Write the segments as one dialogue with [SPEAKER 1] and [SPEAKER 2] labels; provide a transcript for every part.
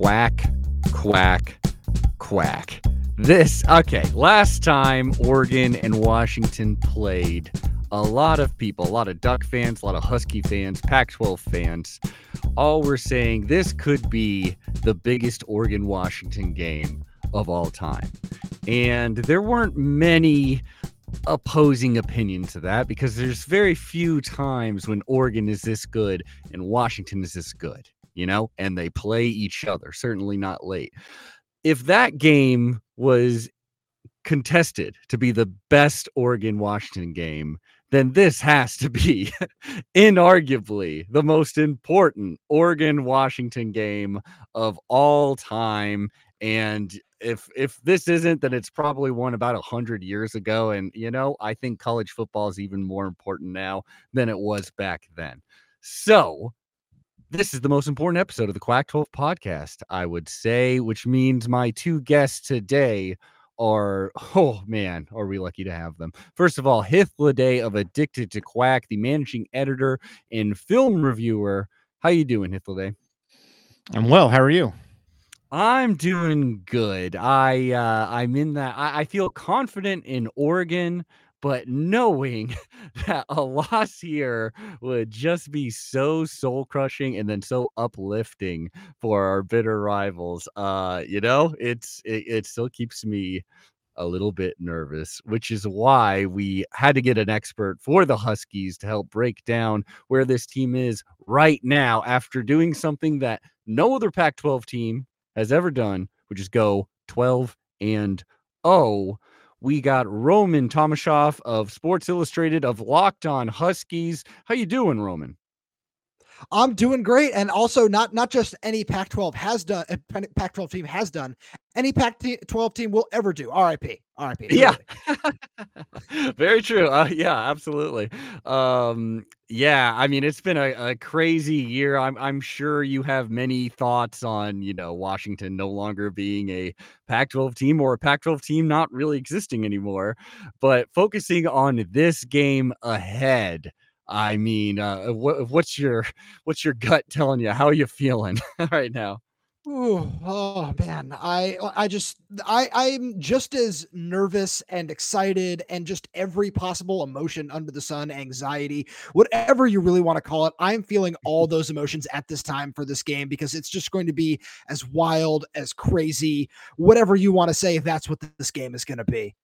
[SPEAKER 1] Quack, quack, quack. This, okay, last time Oregon and Washington played, a lot of people, a lot of Duck fans, a lot of Husky fans, Pac 12 fans, all were saying this could be the biggest Oregon Washington game of all time. And there weren't many opposing opinion to that because there's very few times when Oregon is this good and Washington is this good, you know, and they play each other, certainly not late. If that game was contested to be the best Oregon Washington game, then this has to be inarguably the most important Oregon Washington game of all time. And if if this isn't, then it's probably one about a hundred years ago. And you know, I think college football is even more important now than it was back then. So this is the most important episode of the Quack 12 podcast, I would say, which means my two guests today are oh man, are we lucky to have them? First of all, Hythloday of Addicted to Quack, the managing editor and film reviewer. How you doing, Hythloday?
[SPEAKER 2] I'm well. How are you?
[SPEAKER 1] I'm doing good. I uh I'm in that I, I feel confident in Oregon, but knowing that a loss here would just be so soul crushing and then so uplifting for our bitter rivals. Uh, you know, it's it, it still keeps me a little bit nervous, which is why we had to get an expert for the Huskies to help break down where this team is right now after doing something that no other Pac 12 team has ever done, which is go 12 and 0. We got Roman Tomashoff of Sports Illustrated of Locked On Huskies. How you doing, Roman?
[SPEAKER 3] I'm doing great, and also not not just any Pac-12 has done, Pac-12 team has done, any Pac-12 team will ever do. RIP, RIP.
[SPEAKER 1] Yeah, very true. Uh, yeah, absolutely. Um, yeah, I mean it's been a, a crazy year. I'm I'm sure you have many thoughts on you know Washington no longer being a Pac-12 team or a Pac-12 team not really existing anymore, but focusing on this game ahead. I mean, uh, what, what's your what's your gut telling you? How are you feeling right now?
[SPEAKER 3] Ooh, oh man, I I just I I'm just as nervous and excited and just every possible emotion under the sun, anxiety, whatever you really want to call it. I'm feeling all those emotions at this time for this game because it's just going to be as wild, as crazy, whatever you want to say. That's what this game is going to be.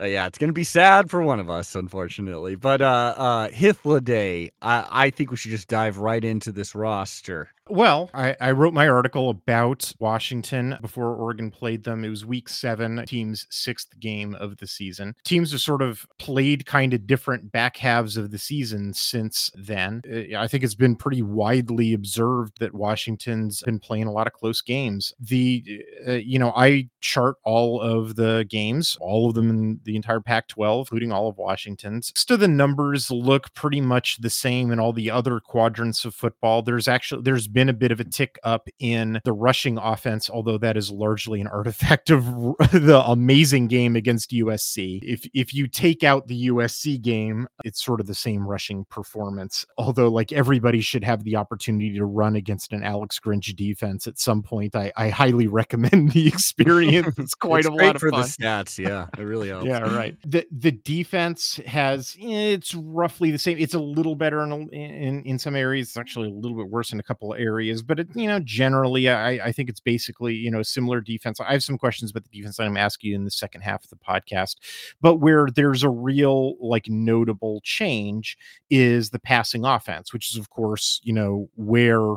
[SPEAKER 1] Uh, yeah, it's gonna be sad for one of us, unfortunately. But uh uh Hythloday, I, I think we should just dive right into this roster.
[SPEAKER 2] Well, I, I, wrote my article about Washington before Oregon played them. It was week seven, team's sixth game of the season. Teams have sort of played kind of different back halves of the season since then. I think it's been pretty widely observed that Washington's been playing a lot of close games. The, uh, you know, I chart all of the games, all of them in the entire Pac 12, including all of Washington's. So the numbers look pretty much the same in all the other quadrants of football. There's actually, there's been a bit of a tick up in the rushing offense, although that is largely an artifact of the amazing game against USC. If if you take out the USC game, it's sort of the same rushing performance. Although, like everybody should have the opportunity to run against an Alex Grinch defense at some point. I, I highly recommend the experience. It's quite
[SPEAKER 1] it's
[SPEAKER 2] a lot of
[SPEAKER 1] for
[SPEAKER 2] fun.
[SPEAKER 1] the stats. Yeah, it really helps.
[SPEAKER 2] yeah, right. The the defense has eh, it's roughly the same. It's a little better in in in some areas. It's actually a little bit worse in a couple of areas, but it, you know, generally, I, I think it's basically you know similar defense. I have some questions about the defense that I'm asking you in the second half of the podcast, but where there's a real like notable change is the passing offense, which is of course you know where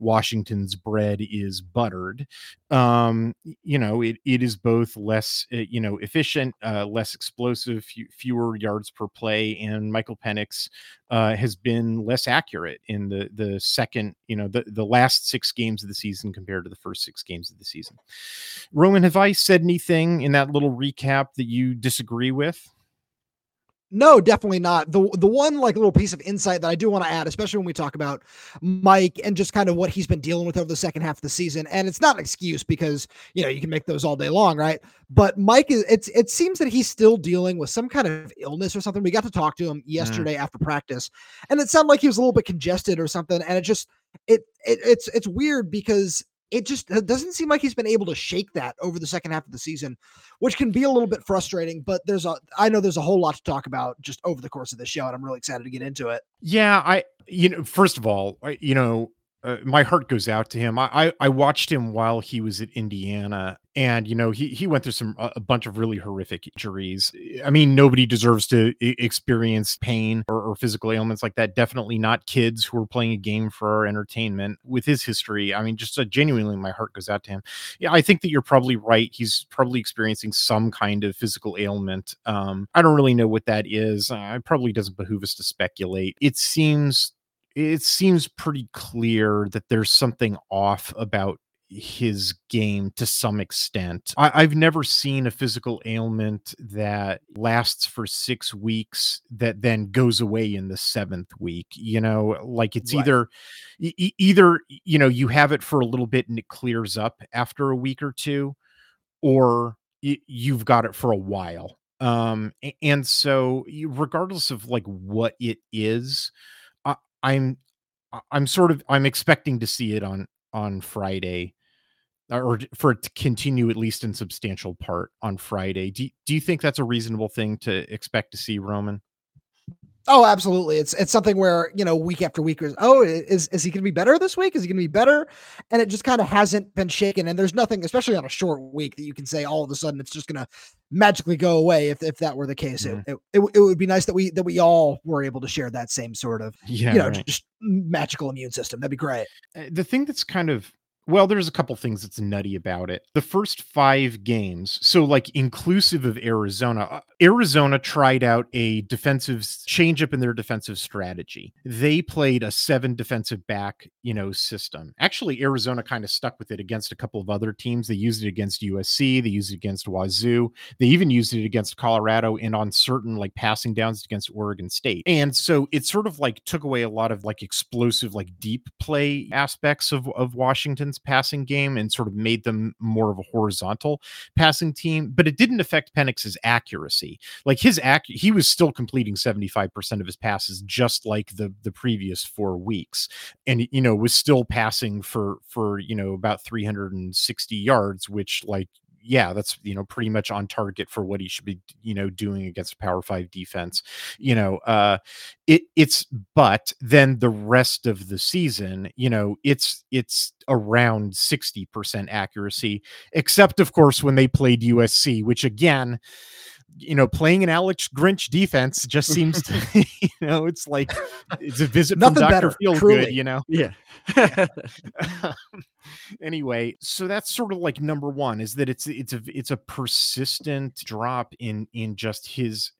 [SPEAKER 2] Washington's bread is buttered. Um, you know, it, it is both less, uh, you know, efficient, uh, less explosive, fewer yards per play, and Michael Penix uh, has been less accurate in the the second, you know, the the last six games of the season compared to the first six games of the season. Roman, have I said anything in that little recap that you disagree with?
[SPEAKER 3] No, definitely not. The the one like little piece of insight that I do want to add, especially when we talk about Mike and just kind of what he's been dealing with over the second half of the season. And it's not an excuse because you know you can make those all day long, right? But Mike is it's it seems that he's still dealing with some kind of illness or something. We got to talk to him yesterday mm. after practice, and it sounded like he was a little bit congested or something. And it just it, it it's it's weird because it just doesn't seem like he's been able to shake that over the second half of the season, which can be a little bit frustrating. But there's a, I know there's a whole lot to talk about just over the course of the show, and I'm really excited to get into it.
[SPEAKER 2] Yeah, I, you know, first of all, you know, uh, my heart goes out to him. I, I, I watched him while he was at Indiana, and you know he he went through some a bunch of really horrific injuries. I mean, nobody deserves to experience pain or, or, physical ailments like that. Definitely not kids who are playing a game for our entertainment. With his history, I mean, just uh, genuinely, my heart goes out to him. Yeah, I think that you're probably right. He's probably experiencing some kind of physical ailment. Um, I don't really know what that is. Uh, it probably doesn't behoove us to speculate. It seems it seems pretty clear that there's something off about his game to some extent. I, have never seen a physical ailment that lasts for six weeks that then goes away in the seventh week. You know, like it's right. either e- either you know you have it for a little bit and it clears up after a week or two, or y- you've got it for a while. Um, and so regardless of like what it is, I'm I'm sort of I'm expecting to see it on on Friday or for it to continue at least in substantial part on Friday. Do do you think that's a reasonable thing to expect to see Roman?
[SPEAKER 3] Oh, absolutely. It's it's something where you know week after week is oh is is he going to be better this week? Is he going to be better? And it just kind of hasn't been shaken. And there's nothing, especially on a short week, that you can say all of a sudden it's just going to magically go away. If if that were the case, mm-hmm. it, it, it would be nice that we that we all were able to share that same sort of yeah, you know right. just magical immune system. That'd be great.
[SPEAKER 2] Uh, the thing that's kind of well, there's a couple things that's nutty about it. The first five games, so like inclusive of Arizona, uh, Arizona tried out a defensive changeup in their defensive strategy. They played a seven defensive back, you know, system. Actually, Arizona kind of stuck with it against a couple of other teams. They used it against USC, they used it against Wazoo, they even used it against Colorado and on certain like passing downs against Oregon State. And so it sort of like took away a lot of like explosive, like deep play aspects of, of Passing game and sort of made them more of a horizontal passing team, but it didn't affect Penix's accuracy. Like his act, he was still completing 75% of his passes, just like the the previous four weeks. And you know, was still passing for for you know about 360 yards, which like yeah, that's you know pretty much on target for what he should be you know doing against Power Five defense. You know, uh, it it's but then the rest of the season, you know, it's it's around sixty percent accuracy, except of course when they played USC, which again you know, playing an Alex Grinch defense just seems to, you know, it's like it's a visit Nothing from Dr. Feelgood, you know?
[SPEAKER 1] Yeah.
[SPEAKER 2] anyway, so that's sort of like number one is that it's it's a it's a persistent drop in in just his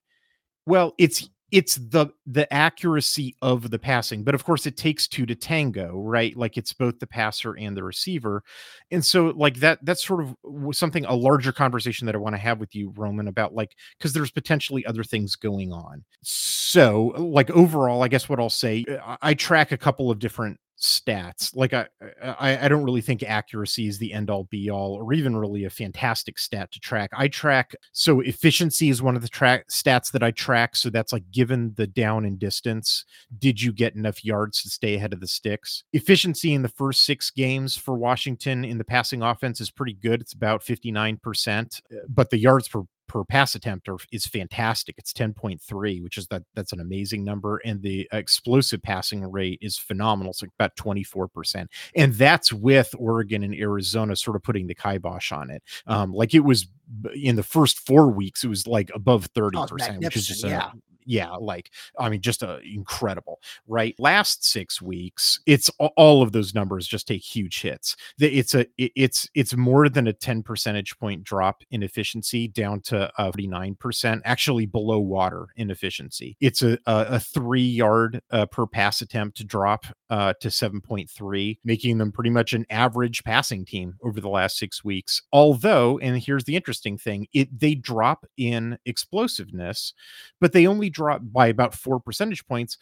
[SPEAKER 2] well, it's it's the the accuracy of the passing but of course it takes two to tango right? Like it's both the passer and the receiver. And so like that that's sort of something a larger conversation that i want to have with you roman about like because there's potentially other things going on. So like overall i guess what i'll say uh, i track a couple of different stats. Like I, uh, I, I don't really think accuracy is the end all be all, or even really a fantastic stat to track. I track so efficiency is one of the track stats that I track. So that's like given the down and distance, did you get enough yards to stay ahead of the sticks? Efficiency in the first six games for Washington in the passing offense is pretty good. It's about fifty nine percent, uh, but the yards per per pass attempt are, is fantastic. It's 10.3, which is that that's an amazing number. And the explosive passing rate is phenomenal. It's like about 24%. And that's with Oregon and Arizona sort of putting the kibosh on it. Um, like it was in the first four weeks, it was like above 30%, which is just a, yeah like I mean, just uh, incredible, right? Last six weeks, it's all of those numbers just take huge hits. It's a it's it's more than a ten percentage point drop in efficiency down to forty nine percent, actually below water in efficiency. It's a a, a three yard uh, per pass attempt drop uh, to seven point three, making them pretty much an average passing team over the last six weeks. Although, and here's the interesting thing, it they drop in explosiveness, but they only dropped by about four percentage points,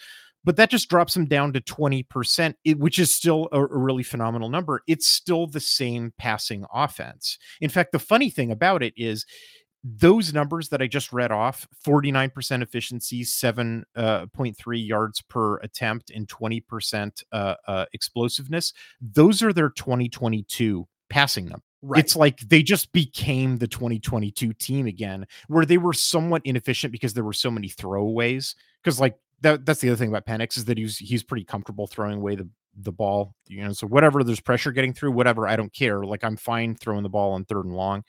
[SPEAKER 2] but that just drops them down to 20%, which is still a, really phenomenal number. It's still the same passing offense. In fact, the funny thing about it is those numbers that I just read off 49% efficiency, 7.3 uh, yards per attempt, and 20% uh, uh, explosiveness, those are their 2022 passing them. Right. It's like they just became the 2022 team again, where they were somewhat inefficient because there were so many throwaways. Because like that, that's the other thing about Penix is that he's he's pretty comfortable throwing away the the ball. You know, so whatever there's pressure getting through, whatever, I don't care. Like I'm fine throwing the ball on third and long.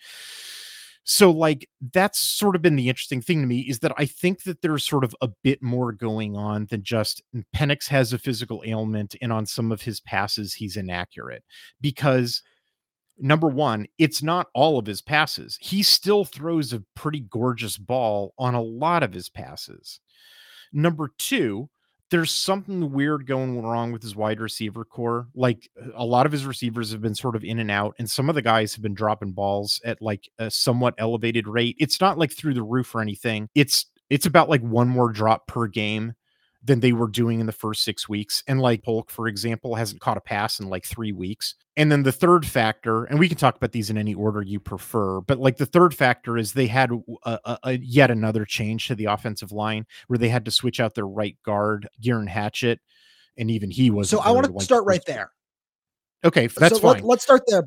[SPEAKER 2] So like that's sort of been the interesting thing to me is that I think that there's sort of a bit more going on than just Penix has a physical ailment and on some of his passes he's inaccurate because number one, it's not all of his passes. He still throws a pretty gorgeous ball on a lot of his passes. Number two, there's something weird going wrong with his wide receiver core. Like uh, a lot of his receivers have been sort of in and out, and some of the guys have been dropping balls at like a somewhat elevated rate. It's not like through the roof or anything. It's it's about like one more drop per game than they were doing in the first six weeks. And like Polk, for example, hasn't caught a pass in like three weeks. And then the third factor, and we can talk about these in any order you prefer, but like the third factor is they had a, a, a yet another change to the offensive line where they had to switch out their right guard, Geirean Hatchett, and even he was.
[SPEAKER 3] So I want to like, start right there.
[SPEAKER 2] Okay, that's so
[SPEAKER 3] fine. Let, us start there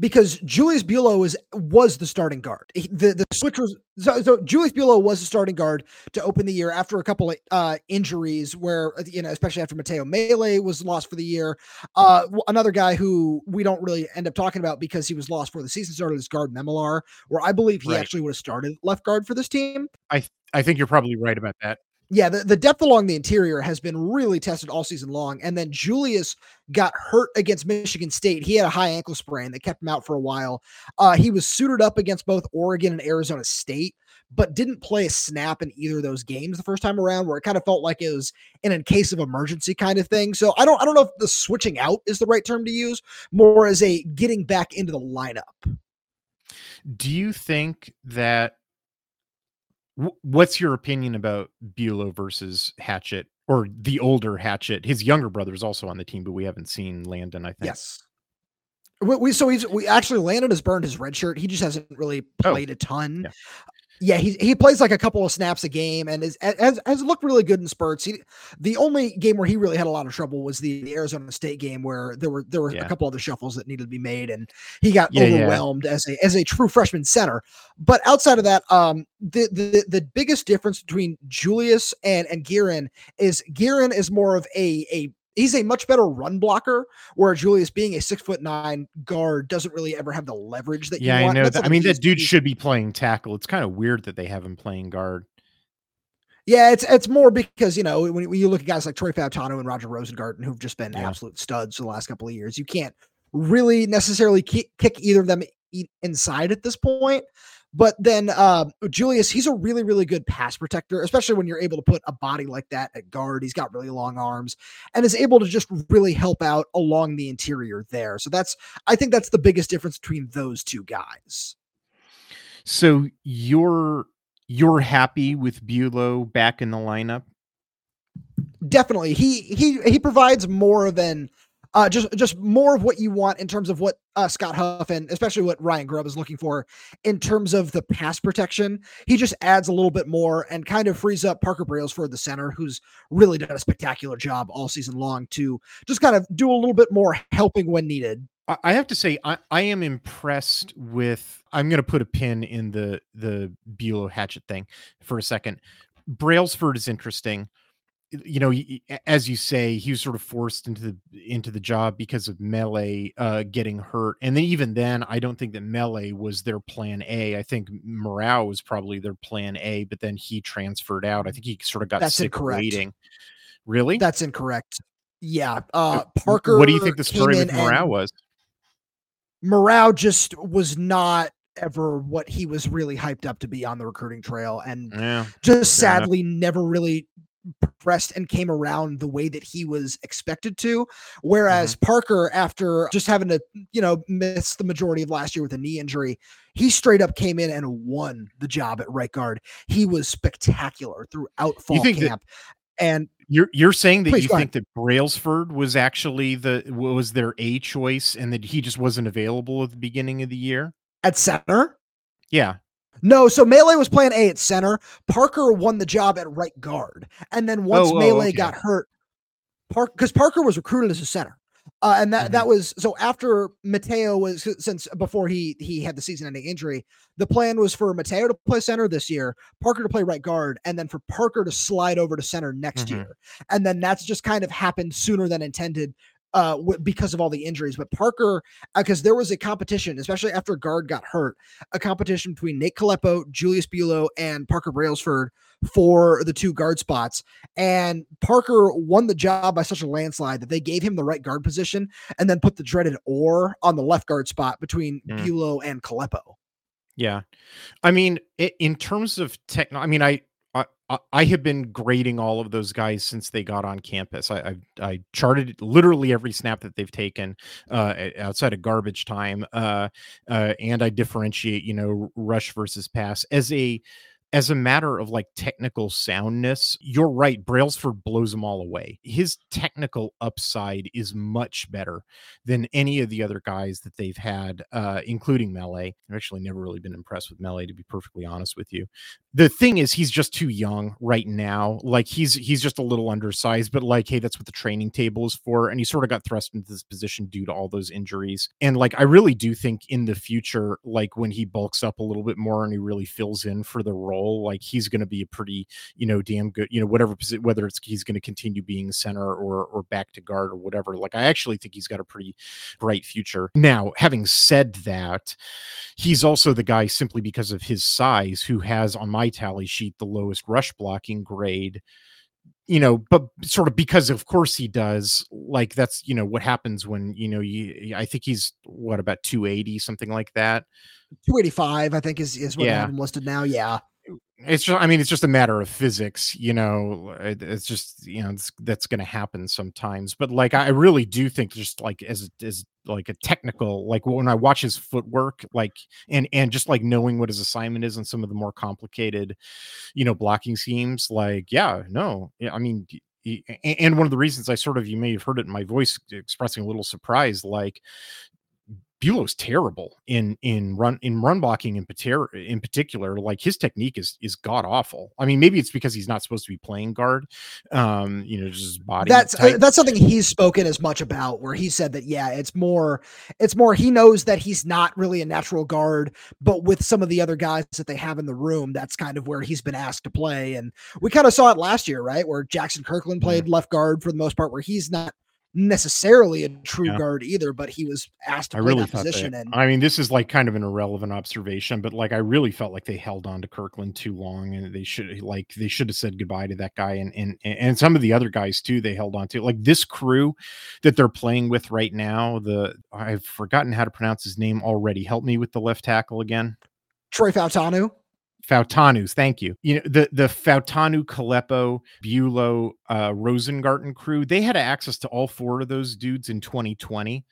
[SPEAKER 3] because Julius Buelow is was the starting guard. The the switch was so, so Julius Buelow was the starting guard to open the year after a couple of uh, injuries, where you know, especially after Matteo Mele was lost for the year. Uh, another guy who we don't really end up talking about because he was lost for the season started is Gaard Memmelaar, where I believe he right. actually would have started left guard for this team.
[SPEAKER 2] I I think you're probably right about that
[SPEAKER 3] yeah, the, the depth along the interior has been really tested all season long. And then Julius got hurt against Michigan State. He had a high ankle sprain that kept him out for a while. Uh, he was suited up against both Oregon and Arizona State, but didn't play a snap in either of those games the first time around, where it kind of felt like it was an in case of emergency kind of thing. So I don't I don't know if the switching out is the right term to use, more as a getting back into the lineup.
[SPEAKER 2] Do you think that what's your opinion about Buelow versus Hatchett or the older Hatchett? His younger brother is also on the team, but we haven't seen Landen. I think.
[SPEAKER 3] Yes. We, we so he's we actually Landen has burned his red shirt. He just hasn't really oh. played oh. a ton. Yeah. Yeah, he he plays like a couple of snaps a game and is has, has looked really good in spurts. He, the only game where he really had a lot of trouble was the, the Arizona State game where there were there were yeah. a couple of the shuffles that needed to be made and he got yeah, overwhelmed yeah. as a as a true freshman center. But outside of that, um, the the the biggest difference between Julius and and Geirean is Geirean is more of a a he's a much better run blocker, where Julius being a six foot nine guard doesn't really ever have the leverage that
[SPEAKER 2] yeah,
[SPEAKER 3] I
[SPEAKER 2] know. That, I mean, that dude should be playing tackle. It's kind of weird that they have him playing guard.
[SPEAKER 3] Yeah, it's it's more because you know when, when you look at guys like Troy Fautanu and Roger Rosengarten who've just been yeah. absolute studs the last couple of years, you can't really necessarily kick, kick either of them inside at this point. But then uh, Julius, he's a really, really good pass protector, especially when you're able to put a body like that at guard. He's got really long arms and is able to just really help out along the interior there. So that's, I think that's the biggest difference between those two guys.
[SPEAKER 2] So you're you're happy with Buelow back in the lineup?
[SPEAKER 3] Definitely. He he he provides more of an uh, just just more of what you want in terms of what uh, Scott Huff and especially what Ryan Grubb is looking for in terms of the pass protection. He just adds a little bit more and kind of frees up Parker Brailsford, the center, who's really done a spectacular job all season long to just kind of do a little bit more helping when needed.
[SPEAKER 2] I have to say, I, I am impressed with. I'm going to put a pin in the the Buelow Hatchett thing for a second. Brailsford is interesting you know, as you say, he was sort of forced into the into the job because of Mele uh, getting hurt, and then even then, I don't think that Mele was their plan A. I think Morrow was probably their plan A, but then he transferred out. I think he sort of got That's sick incorrect. waiting. Really?
[SPEAKER 3] That's incorrect. Yeah, uh, Parker.
[SPEAKER 2] What do you think the story with Morrow was?
[SPEAKER 3] Morrow just was not ever what he was really hyped up to be on the recruiting trail and yeah, just sadly enough. never really progressed and came around the way that he was expected to. Whereas mm-hmm. Parker, after just having to, you know, miss the majority of last year with a knee injury, he straight up came in and won the job at right guard. He was spectacular throughout fall camp. That, and
[SPEAKER 2] you're you're saying that you think that Brailsford was actually the was their A choice and that he just wasn't available at the beginning of the year
[SPEAKER 3] at center.
[SPEAKER 2] Yeah.
[SPEAKER 3] No, so Mele was playing A at center. Parker won the job at right guard, and then once oh, Mele okay. got hurt, Park because Parker was recruited as a center. Uh, and that mm-hmm. that was so after Matteo was since before he he had the season-ending injury, the plan was for Matteo to play center this year, Parker to play right guard, and then for Parker to slide over to center next mm-hmm. year. And then that's just kind of happened sooner than intended uh, w- because of all the injuries. But Parker, because uh, there was a competition, especially after Gaard got hurt, a competition between Nate Kalepo, Julius Buelow, and Parker Brailsford for the two guard spots. And Parker won the job by such a landslide that they gave him the right guard position and then put the dreaded or on the left guard spot between mm. Buelow and Kalepo.
[SPEAKER 2] Yeah. I mean, in terms of tech, I mean, I, I, have been grading all of those guys since they got on campus. I, I, I charted literally every snap that they've taken uh, outside of garbage time, uh, uh, and I differentiate, you know, rush versus pass as a as a matter of like technical soundness, you're right. Brailsford blows them all away. His technical upside is much better than any of the other guys that they've had, uh, including Mele. I've actually never really been impressed with Mele, to be perfectly honest with you. The thing is, he's just too young right now. Like he's he's just a little undersized, but like, hey, that's what the training table is for. And he sort of got thrust into this position due to all those injuries. And like, I really do think in the future, like when he bulks up a little bit more and he really fills in for the role role, like he's going to be a pretty, you know, damn good, you know, whatever whether it's he's going to continue being center or or back to guard or whatever. Like I actually think he's got a pretty bright future. Now, having said that, he's also the guy simply because of his size who has on my tally sheet the lowest rush blocking grade you know but sort of because of course he does like that's you know what happens when you know you i think he's what about 280 something like that
[SPEAKER 3] 285 i think is is what yeah. i have him listed now yeah
[SPEAKER 2] it's just i mean it's just a matter of physics you know uh, it's just you know that's going to happen sometimes but like i really do think just like as as like a technical like when i watch his footwork like and and just like knowing what his assignment is on some of the more complicated you know blocking schemes like yeah no i mean and one of the reasons I sort of you may have heard it in my voice expressing a little surprise, like Buelow's terrible in in run in run blocking in, pater, in particular. Like his technique is is god awful. I mean, maybe it's because he's not supposed to be playing guard. Um, you know, just his body.
[SPEAKER 3] That's uh, that's something he's spoken as much about, where he said that yeah, it's more it's more he knows that he's not really a natural guard, but with some of the other guys that they have in the room, that's kind of where he's been asked to play. And we kind of saw it last year, right, where Jackson Kirkland played left guard for the most part, where he's not necessarily a true yeah. guard either, but he was asked to I play really that position. That, and
[SPEAKER 2] I mean, this is like kind of an irrelevant observation, but like I really felt like they held on to Kirkland too long, and they should like they should have said goodbye to that guy, and and and some of the other guys too. They held on to like this crew that they're playing with right now. The I've forgotten how to pronounce his name already. Help me with the left tackle again.
[SPEAKER 3] Troy Fautanu.
[SPEAKER 2] Fautanu's, thank you. You know, the the Fautanu, Kalepo, Buelow, uh, Rosengarten crew, they had access to all four of those dudes in 2020.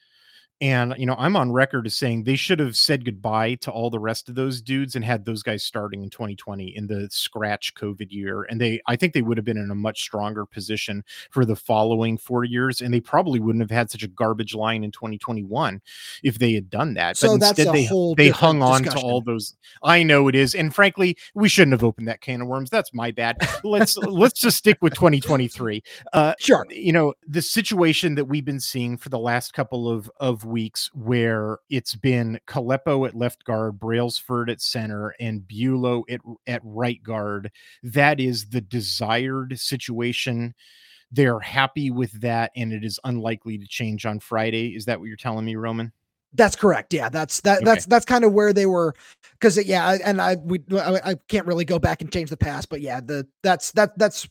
[SPEAKER 2] And, you know, I'm on record as saying they should have said goodbye to all the rest of those dudes and had those guys starting in 2020 in the scratch COVID year. And they, I think they would have been in a much stronger position for the following four years. And they probably wouldn't have had such a garbage line in 2021 if they had done that.
[SPEAKER 3] So but instead,
[SPEAKER 2] they, they hung on to all those. I know it is. And frankly, we shouldn't have opened that can of worms. That's my bad. Let's, let's just stick with 2023. Uh,
[SPEAKER 3] sure.
[SPEAKER 2] You know, the situation that we've been seeing for the last couple of, of weeks where it's been Kalepo at left guard, Brailsford at center, and Buelow at, at right guard. That is the desired situation. They're happy with that, and it is unlikely to change on Friday. Is that what you're telling me, Roman?
[SPEAKER 3] That's correct. Yeah, that's that. Okay. That's that's kind of where they were, because uh, yeah, and I we I, I can't really go back and change the past, but yeah, the that's that that's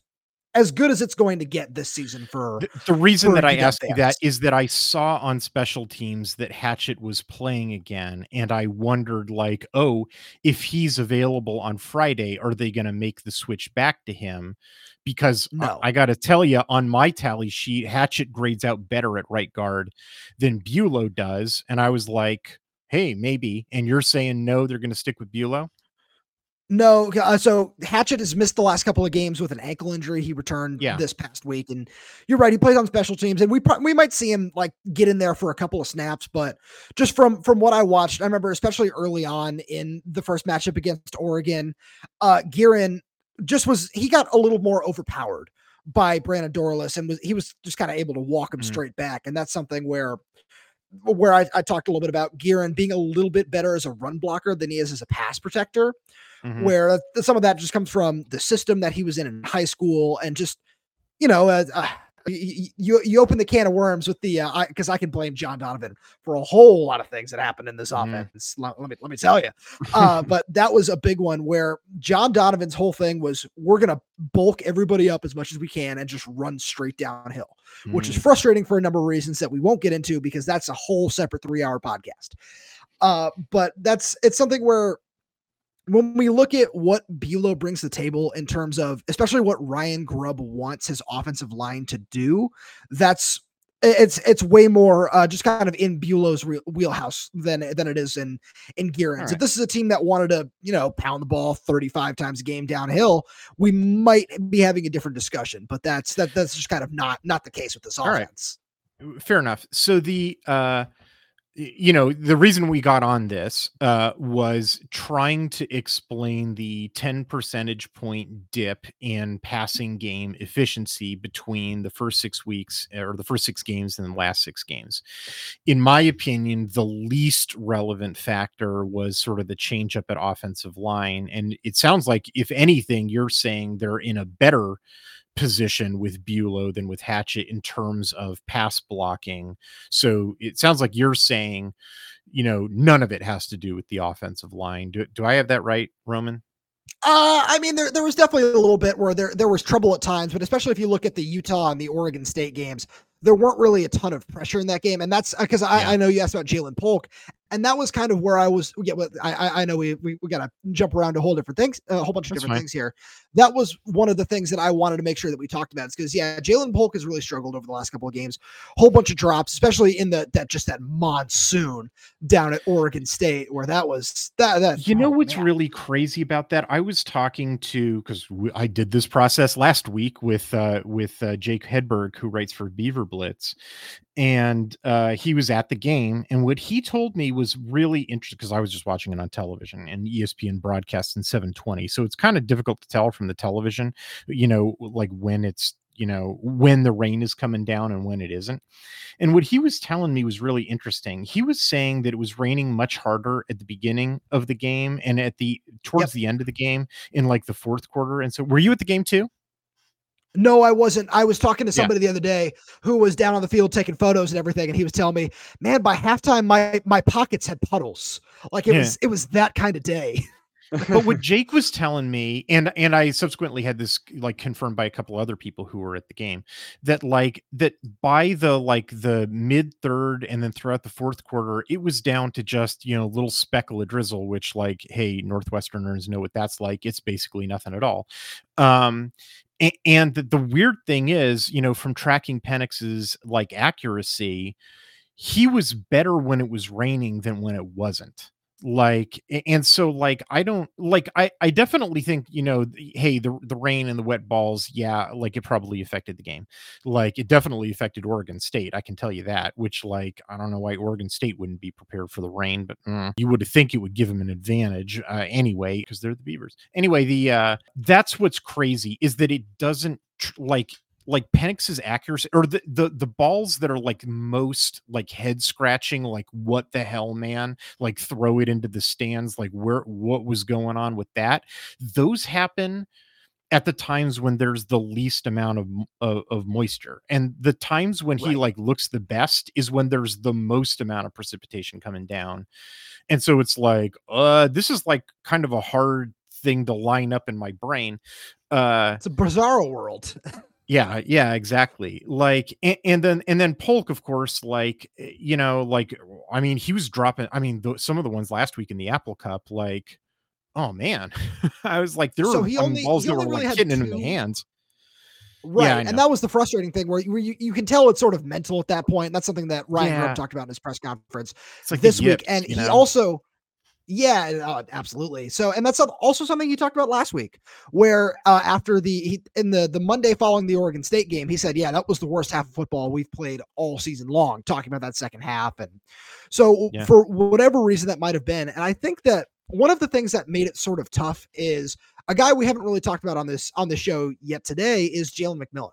[SPEAKER 3] as good as it's going to get this season for
[SPEAKER 2] the, the reason
[SPEAKER 3] for
[SPEAKER 2] that I asked you that is that I saw on special teams that Hatchett was playing again, and I wondered, like, oh, if he's available on Friday, are they going to make the switch back to him? Because I-
[SPEAKER 3] No.
[SPEAKER 2] I, got to tell you, on my tally sheet, Hatchett grades out better at right guard than Buelow does, and I was like, hey, maybe. And you're saying no, they're going to stick with Buelow?
[SPEAKER 3] No, uh, so Hatchett has missed the last couple of games with an ankle injury. He returned
[SPEAKER 2] Yeah.
[SPEAKER 3] this past week, and you're right. He plays on special teams, and we pro- we might see him like get in there for a couple of snaps. But just from from what I watched, I remember especially early on in the first matchup against Oregon, uh, just was he got a little more overpowered by Brandon Dorlus, and was he was just kind of able to walk him
[SPEAKER 2] Mhm.
[SPEAKER 3] straight back, and that's something where where I, I talked a little bit about Geirean being a little bit better as a run blocker than he is as a pass protector
[SPEAKER 2] Mhm.
[SPEAKER 3] where some of that just comes from the system that he was in in high school and just you know uh, uh, y- y- you you open the can of worms with the uh because I, can blame John Donovan for a whole lot of things that happened in this
[SPEAKER 2] Mhm.
[SPEAKER 3] offense. Let, me let me tell you, uh, but that was a big one where John Donovan's whole thing was we're gonna bulk everybody up as much as we can and just run straight downhill which is
[SPEAKER 2] Mm.
[SPEAKER 3] frustrating for a number of reasons that we won't get into because that's a whole separate three hour podcast. Uh, but that's it's something where when we look at what Buelow brings to the table in terms of especially what Ryan Grubb wants his offensive line to do, that's it's it's way more uh, just kind of in Buelow's re- wheelhouse than than it is in in Geirean's. If this is a team that wanted to you know pound the ball 35 times a game downhill, we might be having a different discussion. But that's that that's just kind of not not the case with this
[SPEAKER 2] right.
[SPEAKER 3] offense.
[SPEAKER 2] fair enough so the uh you know the reason we got on this uh was trying to explain the 10 percentage point dip in passing game efficiency between the first six weeks or the first six games and the last six games. In my opinion the least relevant factor was sort of the change up at offensive line and it sounds like if anything you're saying they're in a better position with Buelow than with Hatchett in terms of pass blocking. So it sounds like you're saying, you know, none of it has to do with the offensive line. Do, do I have that right, Roman?
[SPEAKER 3] Uh, I mean, there there was definitely a little bit where there there was trouble at times, but especially if you look at the Utah and the Oregon State games, there weren't really a ton of pressure in that game, and that's because I,
[SPEAKER 2] Yeah.
[SPEAKER 3] I know you asked about Ja'Lynn Polk, and that was kind of where I was. Yeah, but I I- I know we we, we got to jump around a whole different things, a whole bunch of
[SPEAKER 2] That's
[SPEAKER 3] different
[SPEAKER 2] fine.
[SPEAKER 3] things here. That was one of the things that I wanted to make sure that we talked about. Is because yeah, Ja'Lynn Polk has really struggled over the last couple of games, whole bunch of drops, especially in the that just that monsoon down at Oregon State, where that was that that.
[SPEAKER 2] You know
[SPEAKER 3] oh,
[SPEAKER 2] what's
[SPEAKER 3] man.
[SPEAKER 2] really crazy about that? I was talking to because I did this process last week with uh, with uh, Jake Hedberg, who writes for Beaver Blitz, and uh, he was at the game, and what he told me was really interesting because I was just watching it on television and ESPN broadcasts in 720, so it's kind of difficult to tell from the television, you know, like when it's you know when the rain is coming down and when it isn't. And what he was telling me was really interesting. He was saying that it was raining much harder at the beginning of the game and at the towards the end of the game in like the fourth quarter. And so, were you at the game too?
[SPEAKER 3] No, I wasn't. I was talking to
[SPEAKER 2] Yeah.
[SPEAKER 3] somebody the other day who was down on the field taking photos and everything, and he was telling me, "Man, by halftime, my my pockets had puddles. Like it
[SPEAKER 2] Yeah.
[SPEAKER 3] was it was that kind of day."
[SPEAKER 2] but what Jake was telling me, and and I subsequently had this like confirmed by a couple other people who were at the game, that like that by the like the mid third and then throughout the fourth quarter, it was down to just you know little speckle of drizzle, which like hey Northwesterners know what that's like. It's basically nothing at all. Um, a- and the, the weird thing is, you know, from tracking Penix's like accuracy, he was better when it was raining than when it wasn't like and so like i don't like i i definitely think you know hey the the rain and the wet balls yeah like it probably affected the game. Like it definitely affected oregon state i can tell you that which like i don't know why oregon state wouldn't be prepared for the rain but mm, you would think it would give them an advantage uh, anyway because they're the beavers. Anyway the uh that's what's crazy is that it doesn't like like Penix's accuracy or the, the the balls that are like most like head scratching, like what the hell, man? Like throw it into the stands, like where what was going on with that? Those happen at the times when there's the least amount of of, of moisture and the times when he like looks the best is when there's the most amount of precipitation coming down and so it's like uh this is like kind of a hard thing to line up in my brain. Uh,
[SPEAKER 3] it's a bizarre world.
[SPEAKER 2] yeah, yeah, exactly. Like, and, and, then and then Polk, of course, like eh, you know, like I mean, he was dropping. I mean, the, some of the ones last week in the Apple Cup, like, oh man, I was like, there
[SPEAKER 3] so
[SPEAKER 2] were
[SPEAKER 3] he only,
[SPEAKER 2] balls
[SPEAKER 3] he
[SPEAKER 2] that were
[SPEAKER 3] really
[SPEAKER 2] like hitting in the hands.
[SPEAKER 3] Right.
[SPEAKER 2] I
[SPEAKER 3] and that was the frustrating thing where you, you, you can tell it's sort of mental at that point. And that's something that Ryan
[SPEAKER 2] Yeah.
[SPEAKER 3] Talked about in his press conference
[SPEAKER 2] It's like
[SPEAKER 3] this week. And
[SPEAKER 2] you
[SPEAKER 3] he
[SPEAKER 2] know?
[SPEAKER 3] also, yeah, uh, absolutely. So, and that's also something he talked about last week, where uh, after the he, in the the Monday following the Oregon State game, he said, "Yeah, that was the worst half of football we've played all season long." Talking about that second half, and so
[SPEAKER 2] Yeah.
[SPEAKER 3] for whatever reason that might have been, and I think that one of the things that made it sort of tough is a guy we haven't really talked about on this on the show yet today is Jalen McMillan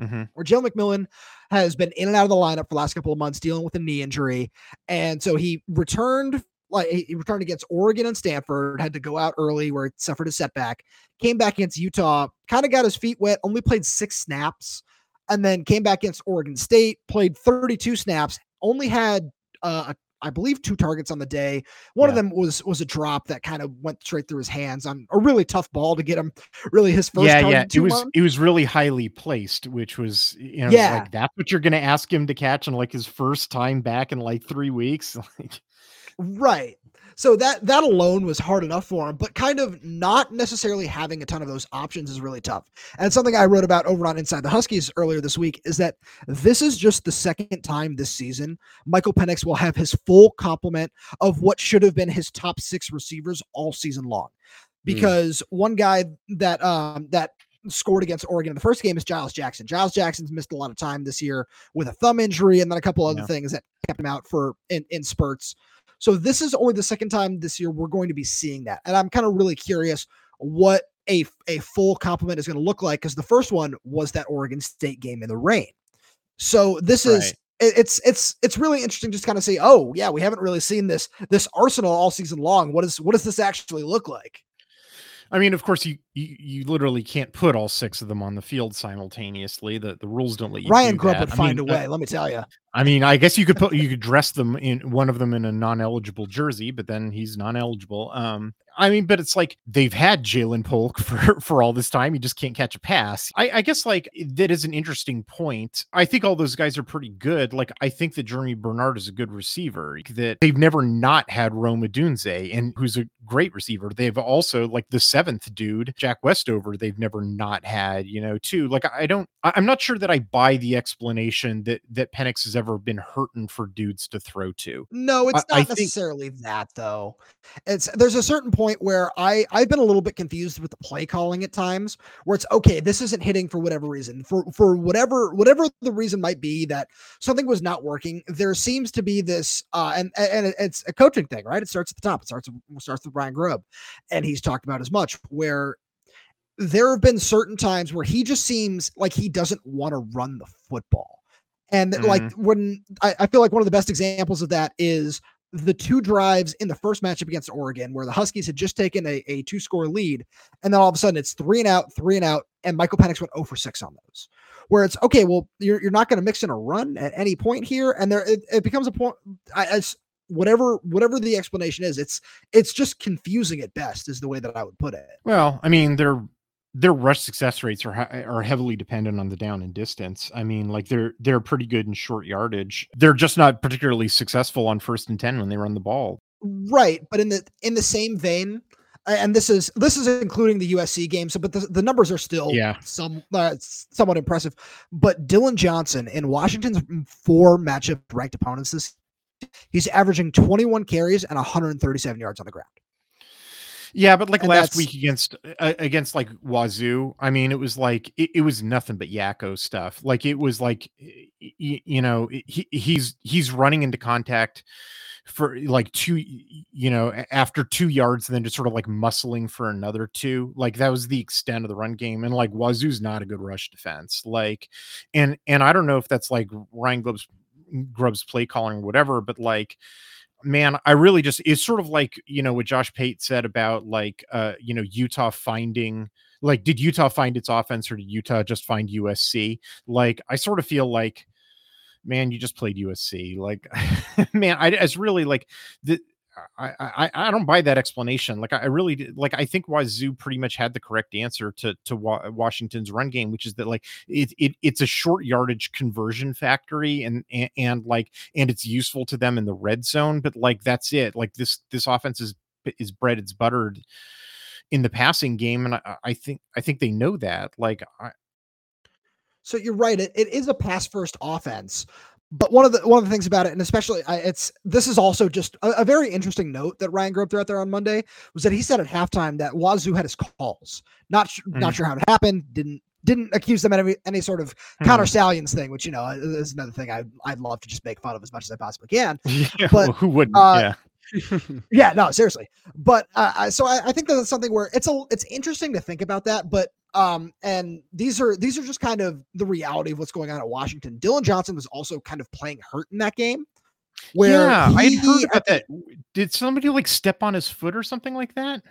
[SPEAKER 2] Mhm.
[SPEAKER 3] where Joe McMillan has been in and out of the lineup for the last couple of months dealing with a knee injury. And so he returned like he returned against Oregon and Stanford, had to go out early where he suffered a setback, came back against Utah, kind of got his feet wet, only played six snaps, and then came back against Oregon State, played 32 snaps, only had uh I believe two targets on the day. One of them was was a drop that kind of went straight through his hands on a really tough ball to get him really his first
[SPEAKER 2] yeah, yeah. It was
[SPEAKER 3] months.
[SPEAKER 2] it was really highly placed, which was you know
[SPEAKER 3] Yeah.
[SPEAKER 2] like that's what you're gonna ask him to catch in like his first time back in like three weeks. Like,
[SPEAKER 3] Right. So that that alone was hard enough for him, but kind of not necessarily having a ton of those options is really tough. And something I wrote about over on Inside the Huskies earlier this week is that this is just the second time this season Michael Penix will have his full complement of what should have been his top 6 receivers all season long. Because one guy that um that scored against Oregon in the first game is Giles Jackson. Giles Jackson's missed a lot of time this year with a thumb injury and then a couple other
[SPEAKER 2] Yeah.
[SPEAKER 3] things that kept him out for in, in spurts. So this is only the second time this year we're going to be seeing that. And I'm kind of really curious what a a full complement is going to look like because the first one was that Oregon State game in the rain. So this is
[SPEAKER 2] Right.
[SPEAKER 3] it- it's it's it's really interesting just kind of say, oh yeah, we haven't really seen this this arsenal all season long. What is what does this actually look like?
[SPEAKER 2] I mean, of course, you, you you literally can't put all six of them on the field simultaneously. The the rules don't let you.
[SPEAKER 3] Ryan Grubb would
[SPEAKER 2] I
[SPEAKER 3] find
[SPEAKER 2] mean,
[SPEAKER 3] a
[SPEAKER 2] uh,
[SPEAKER 3] way. let me tell you.
[SPEAKER 2] I mean, I guess you could put you could dress them in one of them in a non-eligible jersey, but then he's non-eligible. Um, I mean, but it's like they've had Ja'Lynn Polk for for all this time. He just can't catch a pass. I, I guess like that is an interesting point. I think all those guys are pretty good. Like I think that Germie Bernard is a good receiver. That they've never not had Rome Odunze, and who's a great receiver. They've also like the seventh dude, Jack Westover. They've never not had, you know, too. Like I don't. I'm not sure that I buy the explanation that that Penix has ever been hurting for dudes to throw to.
[SPEAKER 3] No, it's
[SPEAKER 2] I- I
[SPEAKER 3] not
[SPEAKER 2] think-
[SPEAKER 3] necessarily that though. It's there's a certain point where I I've been a little bit confused with the play calling at times where it's okay, this isn't hitting for whatever reason. For for whatever whatever the reason might be that something was not working, there seems to be this uh and and it's a coaching thing, right? It starts at the top. It starts it starts with Ryan Grubb and he's talked about as much where there have been certain times where he just seems like he doesn't want to run the football. And that, like mm-hmm. when I, I feel like one of the best examples of that is the two drives in the first matchup against Oregon, where the Huskies had just taken a, a two score lead, and then all of a sudden it's three and out, three and out, and Michael Penix went 0 for 6 on those. Where it's okay, well, you're, you're not going to mix in a run at any point here, and there it, it becomes a point. I, as whatever whatever the explanation is, it's it's just confusing at best, is the way that I would put it.
[SPEAKER 2] Well, I mean, their their rush success rates are are heavily dependent on the down and distance. I mean, like they're they're pretty good in short yardage. They're just not particularly successful on first and ten when they run the ball.
[SPEAKER 3] Right, but in the in the same vein, and this is this is including the USC game. So, but the, the numbers are still
[SPEAKER 2] Yeah.
[SPEAKER 3] some uh, somewhat impressive. But Dillon Johnson in Washington's four matchup ranked opponents this, he's averaging 21 carries and 137 yards on the ground.
[SPEAKER 2] Yeah, but like
[SPEAKER 3] And
[SPEAKER 2] last week against uh, against like Wazoo, I mean, it was like it, it was nothing but Yakko stuff. Like it was like y- y- you know he, he's he's running into contact for like two you know after two yards and then just sort of like muscling for another two like that was the extent of the run game and like wazoo's not a good rush defense like and and i don't know if that's like ryan grubb's grubb's play calling or whatever but like man i really just it's sort of like you know what josh pate said about like uh you know utah finding like did utah find its offense or did utah just find usc like i sort of feel like man you just played usc like man i it's really like the I, I I don't buy that explanation. Like I really like I think Wazoo pretty much had the correct answer to to Wa- Washington's run game, which is that like it, it it's a short yardage conversion factory and, and and like and it's useful to them in the red zone, but like that's it. Like this this offense is is bread it's buttered in the passing game, and I, I think I think they know that. Like I,
[SPEAKER 3] so you're right. It, it is a pass first offense, but one of the one of the things about it, and especially I, it's this is also just a, a, very interesting note that Ryan Grubb threw out there on Monday was that he said at halftime that Wazoo had his calls. Not mm. not sure how it happened. Didn't didn't accuse them of any, any sort of mm. Connor Stalions thing, which you know is another thing I I'd love to just make fun of as much as I possibly can.
[SPEAKER 2] Yeah, but well, who wouldn't? Uh, yeah
[SPEAKER 3] yeah, no, seriously. But uh, so I, I, think that's something where it's a it's interesting to think about that. But um, and these are these are just kind of the reality of what's going on at Washington. Dillon Johnson was also kind of playing hurt in that game.
[SPEAKER 2] Where yeah, I heard about that. Did somebody like step on his foot or something like that?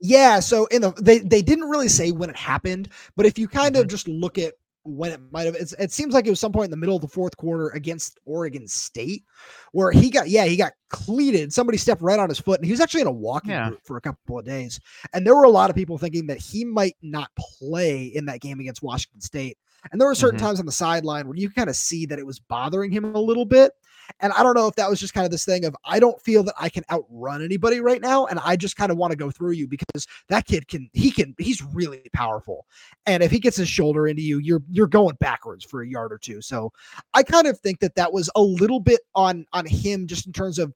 [SPEAKER 3] Yeah, so in the they they didn't really say when it happened, but if you kind mm-hmm. of just look at when it might have it seems like it was some point in the middle of the fourth quarter against Oregon State where he got yeah he got cleated somebody stepped right on his foot and he was actually in a walking yeah. group for a couple of days and there were a lot of people thinking that he might not play in that game against Washington State and there were certain mm-hmm. times on the sideline where you kind of see that it was bothering him a little bit and I don't know if that was just kind of this thing of I don't feel that I can outrun anybody right now. And I just kind of want to go through you because that kid can, he can, he's really powerful. And if he gets his shoulder into you, you're, you're going backwards for a yard or two. So I kind of think that that was a little bit on, on him just in terms of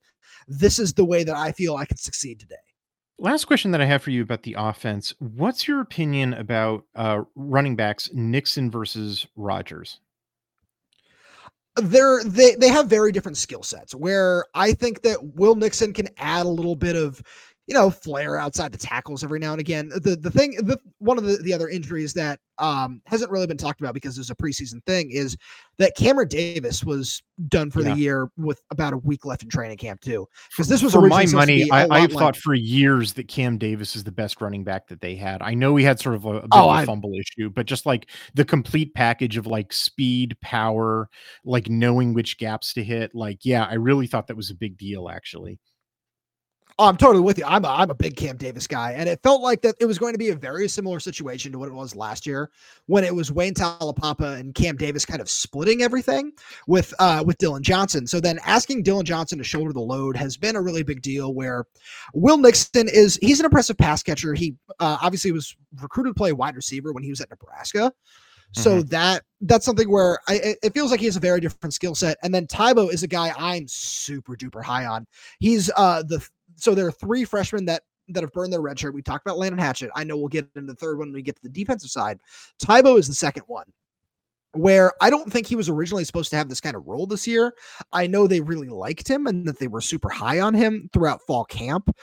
[SPEAKER 3] this is the way that I feel I can succeed today.
[SPEAKER 2] Last question that I have for you about the offense. What's your opinion about uh, running backs Nixon versus Rogers?
[SPEAKER 3] They're they they have very different skill sets where I think that Will Nixon can add a little bit of you know flare outside the tackles every now and again. The the thing the one of the, the other injuries that um hasn't really been talked about because it's a preseason thing is that Cameron Davis was done for yeah. the year with about a week left in training camp too. Because this was
[SPEAKER 2] for my money. I, I've like, thought for years that Cam Davis is the best running back that they had. I know he had sort of a, a bit oh, of a fumble issue, but just like the complete package of like speed, power, like knowing which gaps to hit. Like, yeah, I really thought that was a big deal actually.
[SPEAKER 3] Oh, I'm totally with you. I'm a, I'm a big Cam Davis guy, and it felt like that it was going to be a very similar situation to what it was last year when it was Wayne Taulapapa and Cam Davis kind of splitting everything with uh with Dillon Johnson. So then asking Dillon Johnson to shoulder the load has been a really big deal. Where Will Nixon is he's an impressive pass catcher. He uh, obviously was recruited to play wide receiver when he was at Nebraska. So mm-hmm. that that's something where I, it feels like he has a very different skill set. And then Tybo is a guy I'm super duper high on. He's uh the so there are three freshmen that that have burned their red shirt. We talked about Landen Hatchett. I know we'll get into the third one when we get to the defensive side. Tybo is the second one where I don't think he was originally supposed to have this kind of role this year. I know they really liked him and that they were super high on him throughout fall camp,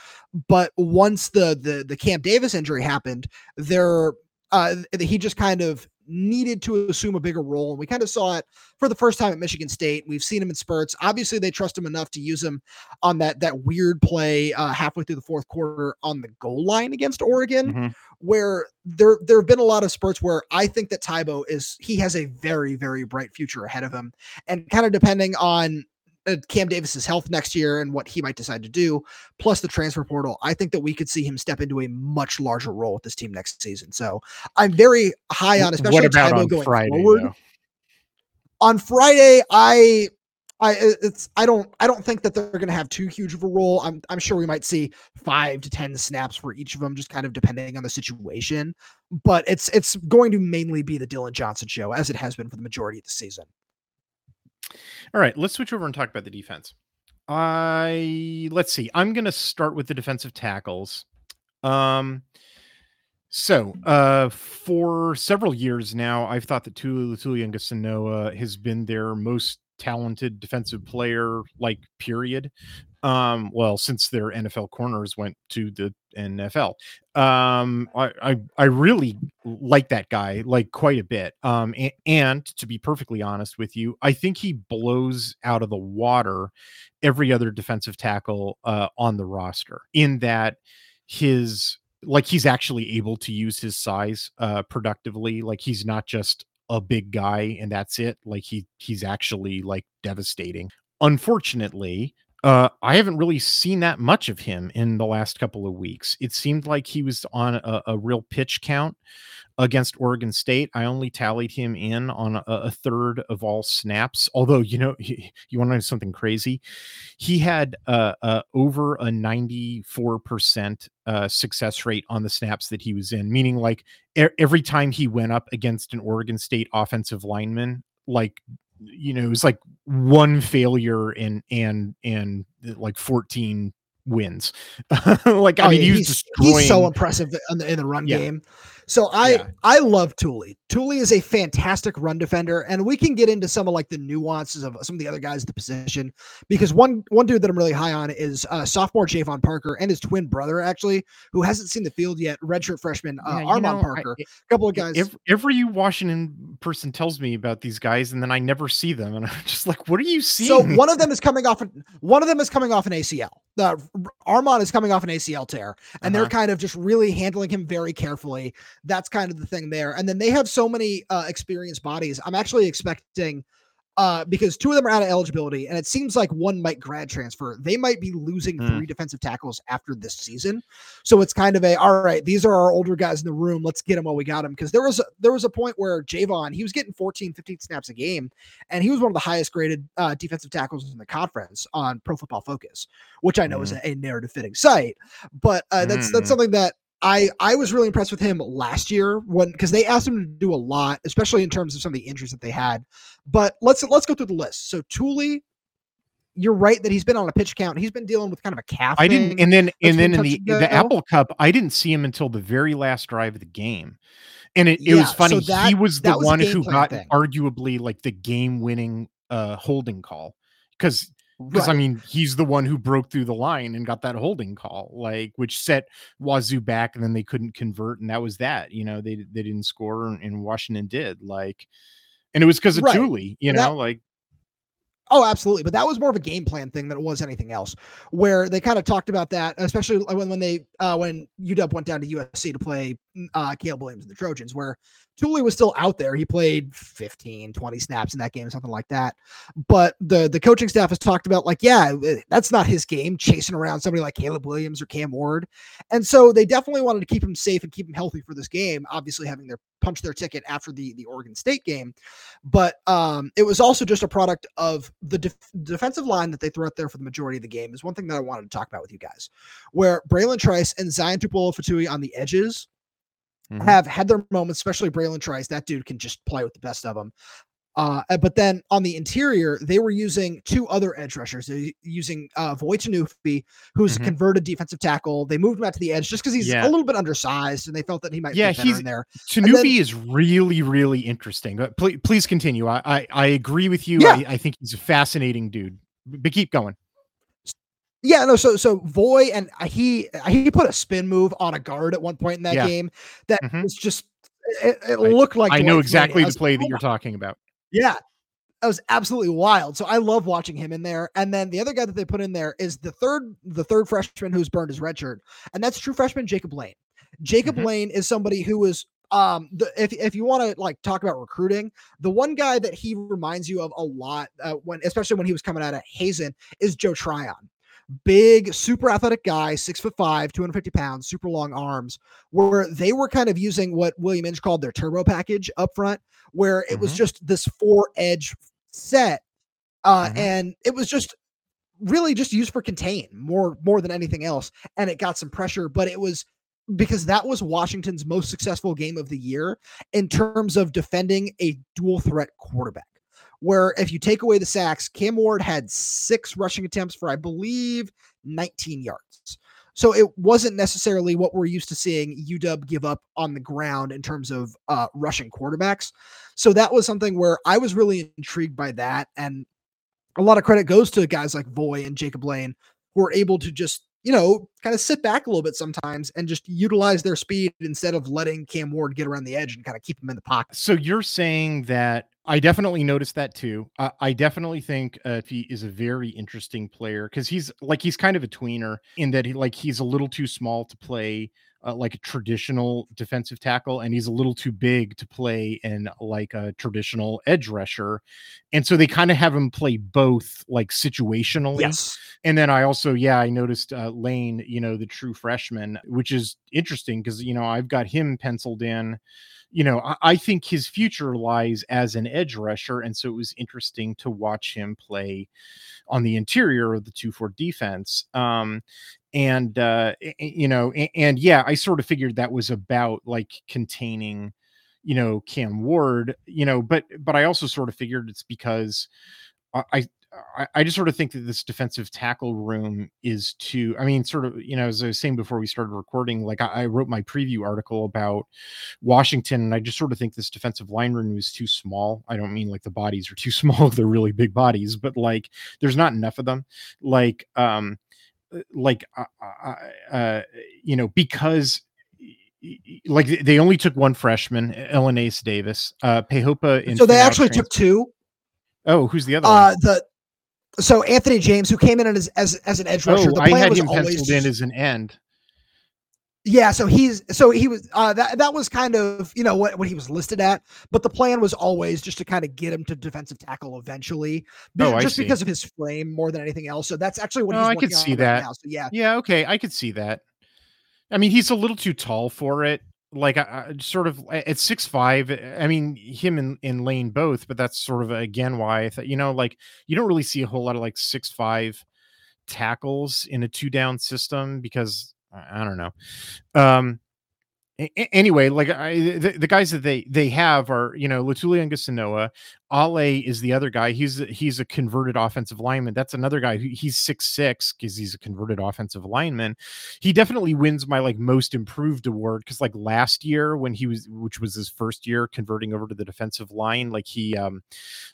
[SPEAKER 3] but once the the the Cam Davis injury happened, there uh he just kind of needed to assume a bigger role. And we kind of saw it for the first time at Michigan State. We've seen him in spurts. Obviously, they trust him enough to use him on that that weird play uh, halfway through the fourth quarter on the goal line against Oregon, mm-hmm. where there there have been a lot of spurts where I think that Tybo is he has a very very bright future ahead of him, and kind of depending on Uh, Cam Davis's health next year and what he might decide to do, plus the transfer portal, I think that we could see him step into a much larger role with this team next season. So I'm very high on, especially what about on going Friday, forward. Though? On Friday, I I uh, it's I don't I don't think that they're going to have too huge of a role. I'm I'm sure we might see 5 to 10 snaps for each of them just kind of depending on the situation, but it's it's going to mainly be the Dillon Johnson show as it has been for the majority of the season.
[SPEAKER 2] All right, let's switch over and talk about the defense. I let's see. I'm going to start with the defensive tackles. Um so, uh, for several years now, I've thought that Tuli Letuligasenoa has been their most talented defensive player, like period. Um, well, since their NFL corners went to the NFL, um, I, I, I really like that guy like quite a bit. Um, and, and to be perfectly honest with you, I think he blows out of the water every other defensive tackle uh, on the roster in that his like he's actually able to use his size uh productively. Like he's not just a big guy and that's it. Like he he's actually like devastating. Unfortunately Uh, I haven't really seen that much of him in the last couple of weeks. It seemed like he was on a, a real pitch count against Oregon State. I only tallied him in on a, a third of all snaps. Although, you know, he, you want to know something crazy? He had uh, uh, over a 94% uh, success rate on the snaps that he was in, meaning like e- every time he went up against an Oregon State offensive lineman, like you know, it was like one failure and and and like 14 wins. like I
[SPEAKER 3] Oh,
[SPEAKER 2] mean,
[SPEAKER 3] yeah,
[SPEAKER 2] he
[SPEAKER 3] he's,
[SPEAKER 2] destroying.
[SPEAKER 3] he's so impressive in the, in the run
[SPEAKER 2] Yeah.
[SPEAKER 3] game. So I
[SPEAKER 2] Yeah.
[SPEAKER 3] I love Tuli. Tuli is a fantastic run defender, and we can get into some of like the nuances of some of the other guys at the position because one one dude that I'm really high on is uh, sophomore Jayvon Parker and his twin brother actually, who hasn't seen the field yet, redshirt freshman uh,
[SPEAKER 2] Yeah,
[SPEAKER 3] Armon
[SPEAKER 2] know,
[SPEAKER 3] Parker. A couple of guys.
[SPEAKER 2] Every, every Washington person tells me about these guys, and then I never see them, and I'm just like, "What are you seeing?"
[SPEAKER 3] So one of them is coming off. An, one of them is coming off an ACL. Uh, Armon is coming off an ACL tear, and they're
[SPEAKER 2] Uh-huh.
[SPEAKER 3] kind of just really handling him very carefully. That's kind of the thing there. And then they have so many uh, experienced bodies. I'm actually expecting. Uh, because two of them are out of eligibility, and it seems like one might grad transfer. They might be losing
[SPEAKER 2] Hmm.
[SPEAKER 3] three defensive tackles after this season, so it's kind of a all right. These are our older guys in the room. Let's get them while we got them. Because there was a, there was a point where Jayvon he was getting 14, 15 snaps a game, and he was one of the highest graded uh, defensive tackles in the conference on Pro Football Focus, which I know is a, a narrative fitting site. But uh, that's
[SPEAKER 2] Mhm.
[SPEAKER 3] that's something that I I was really impressed with him last year when because they asked him to do a lot, especially in terms of some of the injuries that they had. But let's let's go through the list. So Tuli, you're right that he's been on a pitch count. He's been dealing with kind of a calf.
[SPEAKER 2] I didn't, and then and then in the the. Apple Cup, I didn't see him until the very last drive of the game, and it, it
[SPEAKER 3] Yeah,
[SPEAKER 2] was
[SPEAKER 3] so
[SPEAKER 2] funny.
[SPEAKER 3] that-
[SPEAKER 2] he was the
[SPEAKER 3] was
[SPEAKER 2] one who got
[SPEAKER 3] thing.
[SPEAKER 2] arguably like the game winning uh holding call because because I mean he's the one who broke through the line and got that holding call, like which set Wazoo back, and then they couldn't convert, and that was that. You know, they they didn't score, and, and Washington did. Like, and it was because of
[SPEAKER 3] Right.
[SPEAKER 2] Julie. You
[SPEAKER 3] And that-
[SPEAKER 2] know, like
[SPEAKER 3] Oh, absolutely. But that was more of a game plan thing than it was anything else. Where they kind of talked about that, especially when when they uh, when UW went down to USC to play mm, uh, Caleb Williams and the Trojans, where Tuli was still out there. He played 15, 20 snaps in that game, something like that. But the the coaching staff has talked about like, yeah, eh, that's not his game, chasing around somebody like Caleb Williams or Cam Ward. And so they definitely wanted to keep him safe and keep him healthy for this game. Obviously, having their punch their ticket after the the Oregon State game, but um, it was also just a product of the def- defensive line that they threw out there for the majority of the game. Is one thing that I wanted to talk about with you guys, where Bralen Trice and Zion Tupuola-Fetui on the edges
[SPEAKER 2] Mhm.
[SPEAKER 3] have had their moments, especially Bralen Trice. That dude can just play with the best of them. Uh, but then on the interior, they were using two other edge rushers. They're using uh, Voi Tunuufi, who's
[SPEAKER 2] Mhm.
[SPEAKER 3] a converted defensive tackle. They moved him out to the edge just because he's
[SPEAKER 2] Yeah.
[SPEAKER 3] a little bit undersized, and they felt that he might
[SPEAKER 2] Yeah, he's-
[SPEAKER 3] in there.
[SPEAKER 2] Tunuufi
[SPEAKER 3] then-
[SPEAKER 2] is really, really interesting. But please, please continue. I, I, I agree with you.
[SPEAKER 3] Yeah.
[SPEAKER 2] I, I think he's a fascinating dude. But keep going.
[SPEAKER 3] Yeah, no. So so Voi and uh, he he put a spin move on a guard at one point in that
[SPEAKER 2] Yeah.
[SPEAKER 3] game that
[SPEAKER 2] Mhm.
[SPEAKER 3] was just it, it
[SPEAKER 2] I-
[SPEAKER 3] looked like
[SPEAKER 2] I know exactly the play
[SPEAKER 3] like,
[SPEAKER 2] that
[SPEAKER 3] "Oh
[SPEAKER 2] you're talking about.
[SPEAKER 3] Yeah. That was absolutely wild. So I love watching him in there. And then the other guy that they put in there is the third, the third freshman who's burned his red shirt, and that's true freshman Jacob Lane. Jacob
[SPEAKER 2] Mhm.
[SPEAKER 3] Lane is somebody who is um the if if you want to like talk about recruiting, the one guy that he reminds you of a lot uh, when especially when he was coming out of Hazen is Joe Tryon. Big, super athletic guy, six foot five, 250 pounds, super long arms, where they were kind of using what William Inge called their turbo package up front, where it was
[SPEAKER 2] Mhm.
[SPEAKER 3] just this four edge set. Uh,
[SPEAKER 2] Mhm.
[SPEAKER 3] and it was just really just used for contain more more than anything else. And it got some pressure, but it was because that was Washington's most successful game of the year in terms of defending a dual threat quarterback. Where if you take away the sacks, Cam Ward had six rushing attempts for, I believe, 19 yards. So it wasn't necessarily what we're used to seeing UW give up on the ground in terms of uh, rushing quarterbacks. So that was something where I was really intrigued by that. And a lot of credit goes to guys like Voi and Jacob Lane who are able to just, you know, kind of sit back a little bit sometimes and just utilize their speed instead of letting Cam Ward get around the edge and kind of keep him in the pocket.
[SPEAKER 2] So you're saying that I definitely noticed that too. I, I definitely think uh, he is a very interesting player because he's like he's kind of a tweener in that he like he's a little too small to play uh, like a traditional defensive tackle, and he's a little too big to play in like a traditional edge rusher. And so they kind of have him play both, like situationally.
[SPEAKER 3] Yes.
[SPEAKER 2] And then I also, yeah, I noticed uh, Lane, you know, the true freshman, which is interesting because you know I've got him penciled in. You know, I, I think his future lies as an edge rusher, and so it was interesting to watch him play on the interior of the two four defense. Um, and uh you know and, and, yeah i sort of figured that was about like containing you know cam ward you know but but i also sort of figured it's because i I, I just sort of think that this defensive tackle room is too. I mean, sort of, you know, as I was saying before we started recording, like I, I wrote my preview article about Washington, and I just sort of think this defensive line room is too small. I don't mean like the bodies are too small; they're really big bodies, but like there's not enough of them. Like, um, uh, like uh, uh, uh, you know because like they only took one freshman, Elinneus Davis, uh, Pehopa.
[SPEAKER 3] So they actually trans- took two.
[SPEAKER 2] Oh, who's the other?
[SPEAKER 3] Uh, one? the so Anthony James, who came in as as, as an edge rusher.
[SPEAKER 2] Oh,
[SPEAKER 3] the
[SPEAKER 2] plan I had was him always penciled in as an end.
[SPEAKER 3] Yeah, so he's so he was uh that that was kind of you know what what he was listed at, but the plan was always just to kind of get him to defensive tackle eventually,
[SPEAKER 2] oh,
[SPEAKER 3] just because of his frame more than anything else. So that's actually what
[SPEAKER 2] oh,
[SPEAKER 3] he's.
[SPEAKER 2] I could see that.
[SPEAKER 3] Right so, yeah,
[SPEAKER 2] yeah, okay, I could see that. I mean, he's a little too tall for it. Like, sort of at six five. I mean, him and, and Lane both, but that's sort of again why I thought you know, like you don't really see a whole lot of like six five tackles in a two down system because I, don't know. Um, anyway, like I, the, the, guys that they they have are you know Letuligasenoa, Ale is the other guy. He's he's a converted offensive lineman. That's another guy. Who, he's six six because he's a converted offensive lineman. He definitely wins my like most improved award because like last year when he was, which was his first year converting over to the defensive line, like he um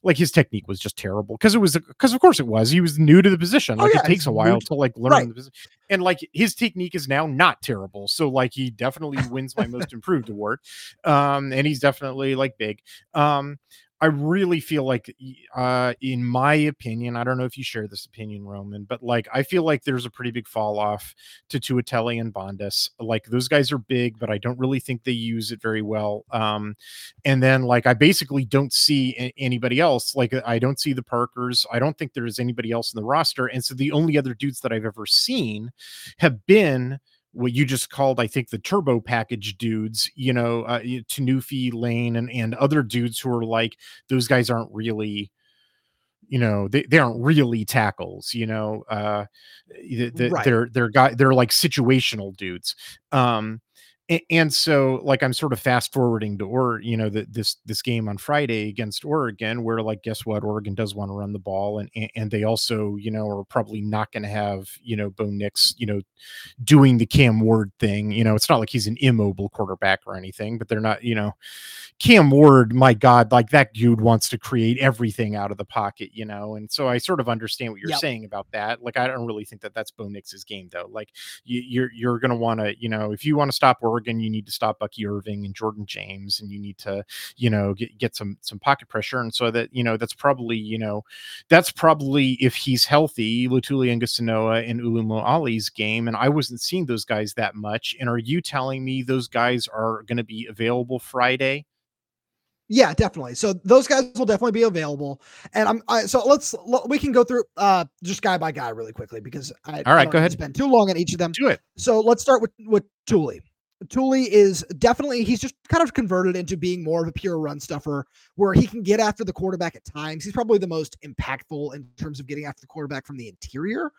[SPEAKER 2] like his technique was just terrible because it was because of course it was. He was new to the position. Oh, like oh, yeah, it takes a while to like learn right. the position, and like his technique is now not terrible. So like he definitely wins my most improved award, um, and he's definitely like big. Um, I really feel like, uh, in my opinion, I don't know if you share this opinion, Roman, but like I feel like there's a pretty big fall off to Tuitele and Bandes. Like those guys are big, but I don't really think they use it very well. Um, and then like I basically don't see a- anybody else. Like I don't see the Parkers. I don't think there's anybody else in the roster. And so the only other dudes that I've ever seen have been what you just called, I think, the turbo package dudes, you know, uh, Tunuufi, Lane, and, and other dudes who are like, those guys aren't really, you know, they, they aren't really tackles, you know, uh, the, the, right. they're, they're guy, they're like situational dudes. Um, and so like i'm sort of fast forwarding to or you know the, this this game on friday against oregon where like guess what oregon does want to run the ball and and they also you know are probably not going to have you know bo nix you know doing the cam ward thing you know it's not like he's an immobile quarterback or anything but they're not you know cam ward my god like that dude wants to create everything out of the pocket you know and so i sort of understand what you're yep. saying about that like i don't really think that that's bo nix's game though like you, you're you're going to want to you know if you want to stop Oregon, you need to stop Bucky Irving and Jordan James, and you need to, you know, get, get some some pocket pressure. And so that you know that's probably you know that's probably if he's healthy, Letuligasenoa and Ulumoo Ale's game. And I wasn't seeing those guys that much. And are you telling me those guys are going to be available Friday?
[SPEAKER 3] Yeah, definitely. So those guys will definitely be available. And I'm I, so let's we can go through uh just guy by guy really quickly because I
[SPEAKER 2] all right,
[SPEAKER 3] I
[SPEAKER 2] go ahead.
[SPEAKER 3] Spend too long on each of them.
[SPEAKER 2] Do it.
[SPEAKER 3] So let's start with with Tuli. Tuli is definitely he's just kind of converted into being more of a pure run stuffer where he can get after the quarterback at times. He's probably the most impactful in terms of getting after the quarterback from the interior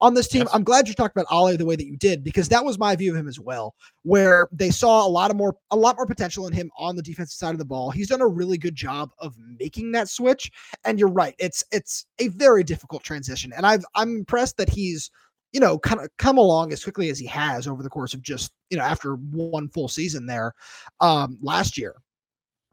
[SPEAKER 3] on this team. Yes. I'm glad you talked about Ale the way that you did because that was my view of him as well, where they saw a lot of more a lot more potential in him on the defensive side of the ball. He's done a really good job of making that switch. And you're right, it's it's a very difficult transition. And I've I'm impressed that he's you know, kind of come along as quickly as he has over the course of just, you know, after one full season there um last year.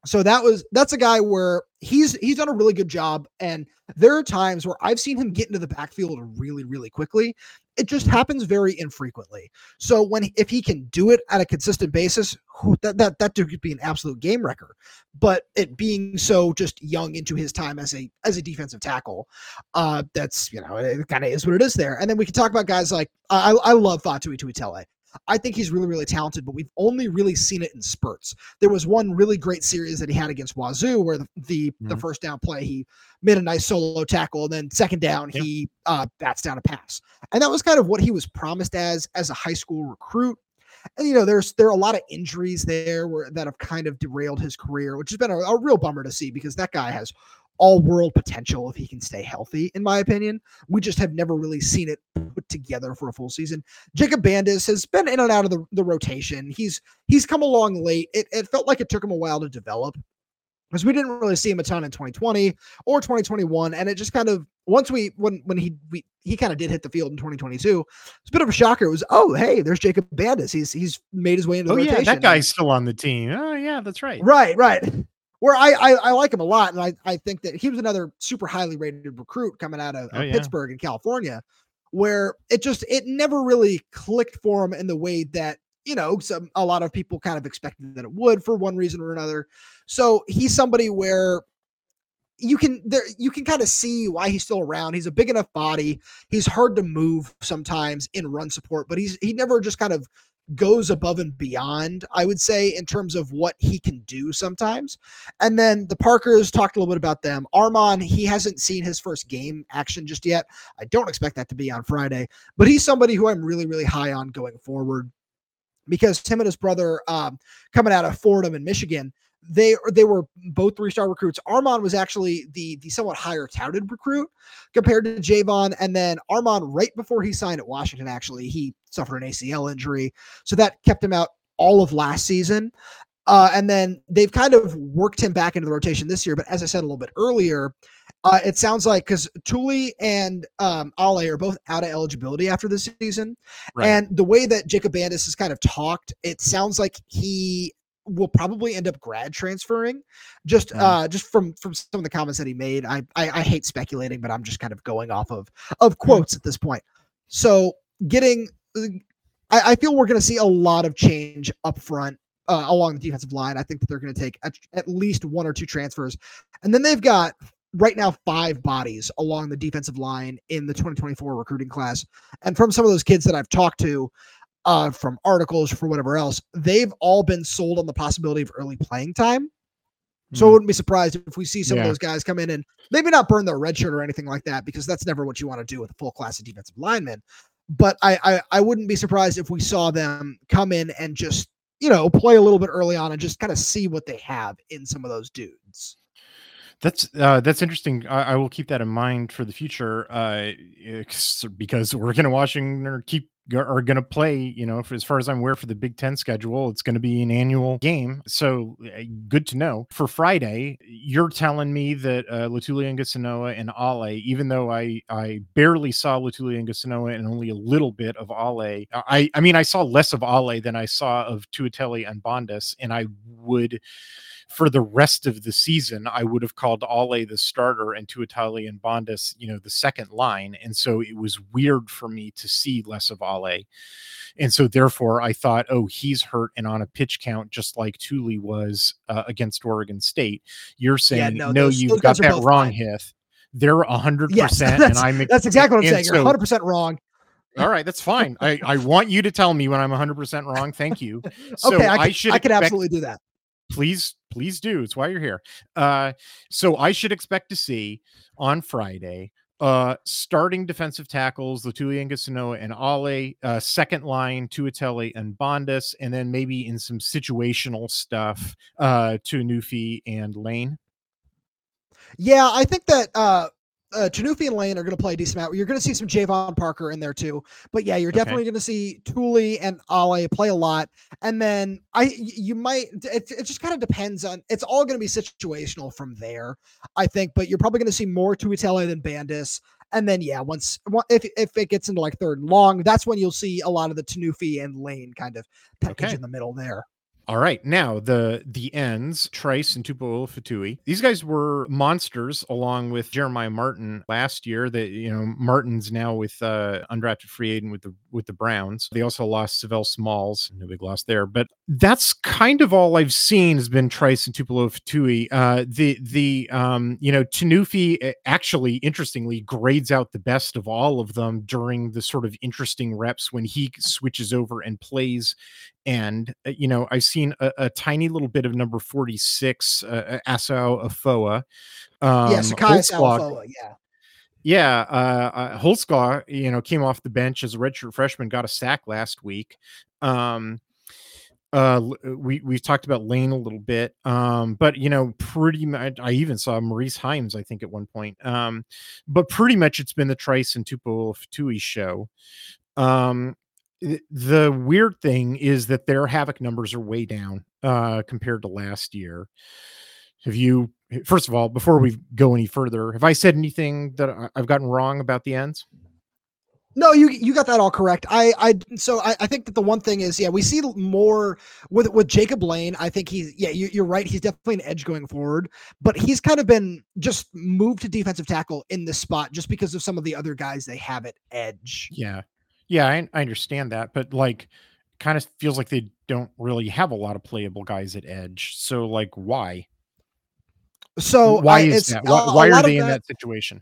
[SPEAKER 3] So that was that's a guy where he's he's done a really good job and there are times where I've seen him get into the backfield really really quickly it just happens very infrequently. So when if he can do it at a consistent basis, that that that dude could be an absolute game wrecker. But it being so just young into his time as a as a defensive tackle, uh, that's you know it kind of is what it is there. And then we can talk about guys like I I love Faatui Tuitele. I think he's really, really talented, but we've only really seen it in spurts. There was one really great series that he had against Wazoo where the the, mm-hmm. the first down play he made a nice solo tackle, and then second down yep. he uh, bats down a pass, and that was kind of what he was promised as as a high school recruit. And you know, there's there are a lot of injuries there where that have kind of derailed his career, which has been a, a real bummer to see because that guy has all world potential if he can stay healthy, in my opinion. We just have never really seen it put together for a full season. Jacob Bandes has been in and out of the, the rotation. He's he's come along late. It, it felt like it took him a while to develop because we didn't really see him a ton in 2020 or 2021. And it just kind of once we when when he we, he kind of did hit the field in 2022, it's a bit of a shocker. It was oh hey, there's Jacob Bandes. He's he's made his way into oh, the
[SPEAKER 2] oh,
[SPEAKER 3] rotation.
[SPEAKER 2] yeah, that guy's still on the team. Oh yeah, that's right.
[SPEAKER 3] Right, right where I, I, I like him a lot, and I I think that he was another super highly rated recruit coming out of, oh, yeah. Pittsburg in California, where it just it never really clicked for him in the way that you know some a lot of people kind of expected that it would for one reason or another. So he's somebody where you can there you can kind of see why he's still around. He's a big enough body. He's hard to move sometimes in run support, but he's he never just kind of goes above and beyond, I would say, in terms of what he can do sometimes. And then the Parkers talked a little bit about them. Armon, he hasn't seen his first game action just yet. I don't expect that to be on Friday, but he's somebody who I'm really, really high on going forward because him and his brother um, coming out of Fordham in Michigan, they they were both three star recruits. Armon was actually the the somewhat higher touted recruit compared to Jayvon, and then Armon right before he signed at Washington, actually he suffered an ACL injury, so that kept him out all of last season. Uh, and then they've kind of worked him back into the rotation this year. But as I said a little bit earlier, uh, it sounds like because Tuli and um, Ale are both out of eligibility after this season, right. and the way that Jacob Bandes has kind of talked, it sounds like he will probably end up grad transferring just mm. uh just from from some of the comments that he made I, I, I hate speculating but i'm just kind of going off of of mm. quotes mm. at this point so getting uh, i, I feel we're going to see a lot of change up front uh, along the defensive line i think that they're going to take at, at least one or two transfers and then they've got right now five bodies along the defensive line in the 2024 recruiting class and from some of those kids that i've talked to uh, from articles for whatever else, they've all been sold on the possibility of early playing time. So I mm-hmm. wouldn't be surprised if we see some yeah. of those guys come in and maybe not burn their red shirt or anything like that, because that's never what you want to do with a full class of defensive linemen. But I, I, I wouldn't be surprised if we saw them come in and just you know play a little bit early on and just kind of see what they have in some of those dudes.
[SPEAKER 2] That's uh, that's interesting. I, I, will keep that in mind for the future, uh, because we're going to Washington or are going to play, you know, as far as I'm aware for the Big Ten schedule, it's going to be an annual game. So uh, good to know. For Friday, you're telling me that uh, Latuliunga and Ale, even though I I barely saw Latuliunga and only a little bit of Ale, I I mean I saw less of Ale than I saw of Tuitele and Bandes, and I would for the rest of the season, I would have called Ale the starter and Tuitele and Bandes, you know, the second line. And so it was weird for me to see less of Ale. And so therefore I thought, oh, he's hurt and on a pitch count, just like Tuli was uh, against Oregon State. You're saying, yeah, no, no you've got that wrong, Hith. They're a hundred percent, and I'm
[SPEAKER 3] that's exactly what I'm saying. You're hundred percent wrong.
[SPEAKER 2] All right, that's fine. I, I want you to tell me when I'm 100% wrong. Thank you.
[SPEAKER 3] So okay, I, can, I should I could expect, absolutely do that
[SPEAKER 2] please please do it's why you're here uh so i should expect to see on friday uh starting defensive tackles Letuligasenoa and Ale, uh second line Tuitele and Bandes, and then maybe in some situational stuff uh Tunuufi and Lane.
[SPEAKER 3] Yeah, I think that uh uh, Tunuufi and Lane are going to play a decent amount. You're going to see some Jayvon Parker in there too. But yeah, you're definitely going to see Tuli and Ale play a lot. And then I, you might, it, it just kind of depends on, it's all going to be situational from there, I think. But you're probably going to see more Tuitele than Bandes. And then yeah, once if if it gets into like third and long, that's when you'll see a lot of the Tunuufi and Lane kind of package okay. in the middle there.
[SPEAKER 2] All right, now the the ends, Trice and Tupuola-Fetui. These guys were monsters along with Jeremiah Martin last year. That you know, Martin's now with uh undrafted free agent with the with the Browns. They also lost Savell Smalls, no big loss there. But that's kind of all I've seen has been Trice and Tupuola-Fetui. Uh the the um you know, Tunuufi eh, actually interestingly grades out the best of all of them during the sort of interesting reps when he switches over and plays and uh, you know i've seen a, a, tiny little bit of number 46 uh, uh asao afoa
[SPEAKER 3] um yeah Sekai Afoa, yeah.
[SPEAKER 2] Yeah uh, uh you know came off the bench as a redshirt freshman got a sack last week um uh we we talked about lane a little bit um but you know pretty much i even saw maurice heims i think at one point um but pretty much it's been the trice and tupo Tui show um the weird thing is that their havoc numbers are way down uh, compared to last year. Have you, first of all, before we go any further, have I said anything that I've gotten wrong about the ends?
[SPEAKER 3] No, you you got that all correct. I I so I, I think that the one thing is yeah we see more with with Jacob Lane. I think he's yeah you, you're right. He's definitely an edge going forward, but he's kind of been just moved to defensive tackle in this spot just because of some of the other guys they have at edge.
[SPEAKER 2] Yeah, yeah, I, I understand that, but like, kind of feels like they don't really have a lot of playable guys at edge. So, like, why?
[SPEAKER 3] So
[SPEAKER 2] why I, is that? Why, why are they in that situation?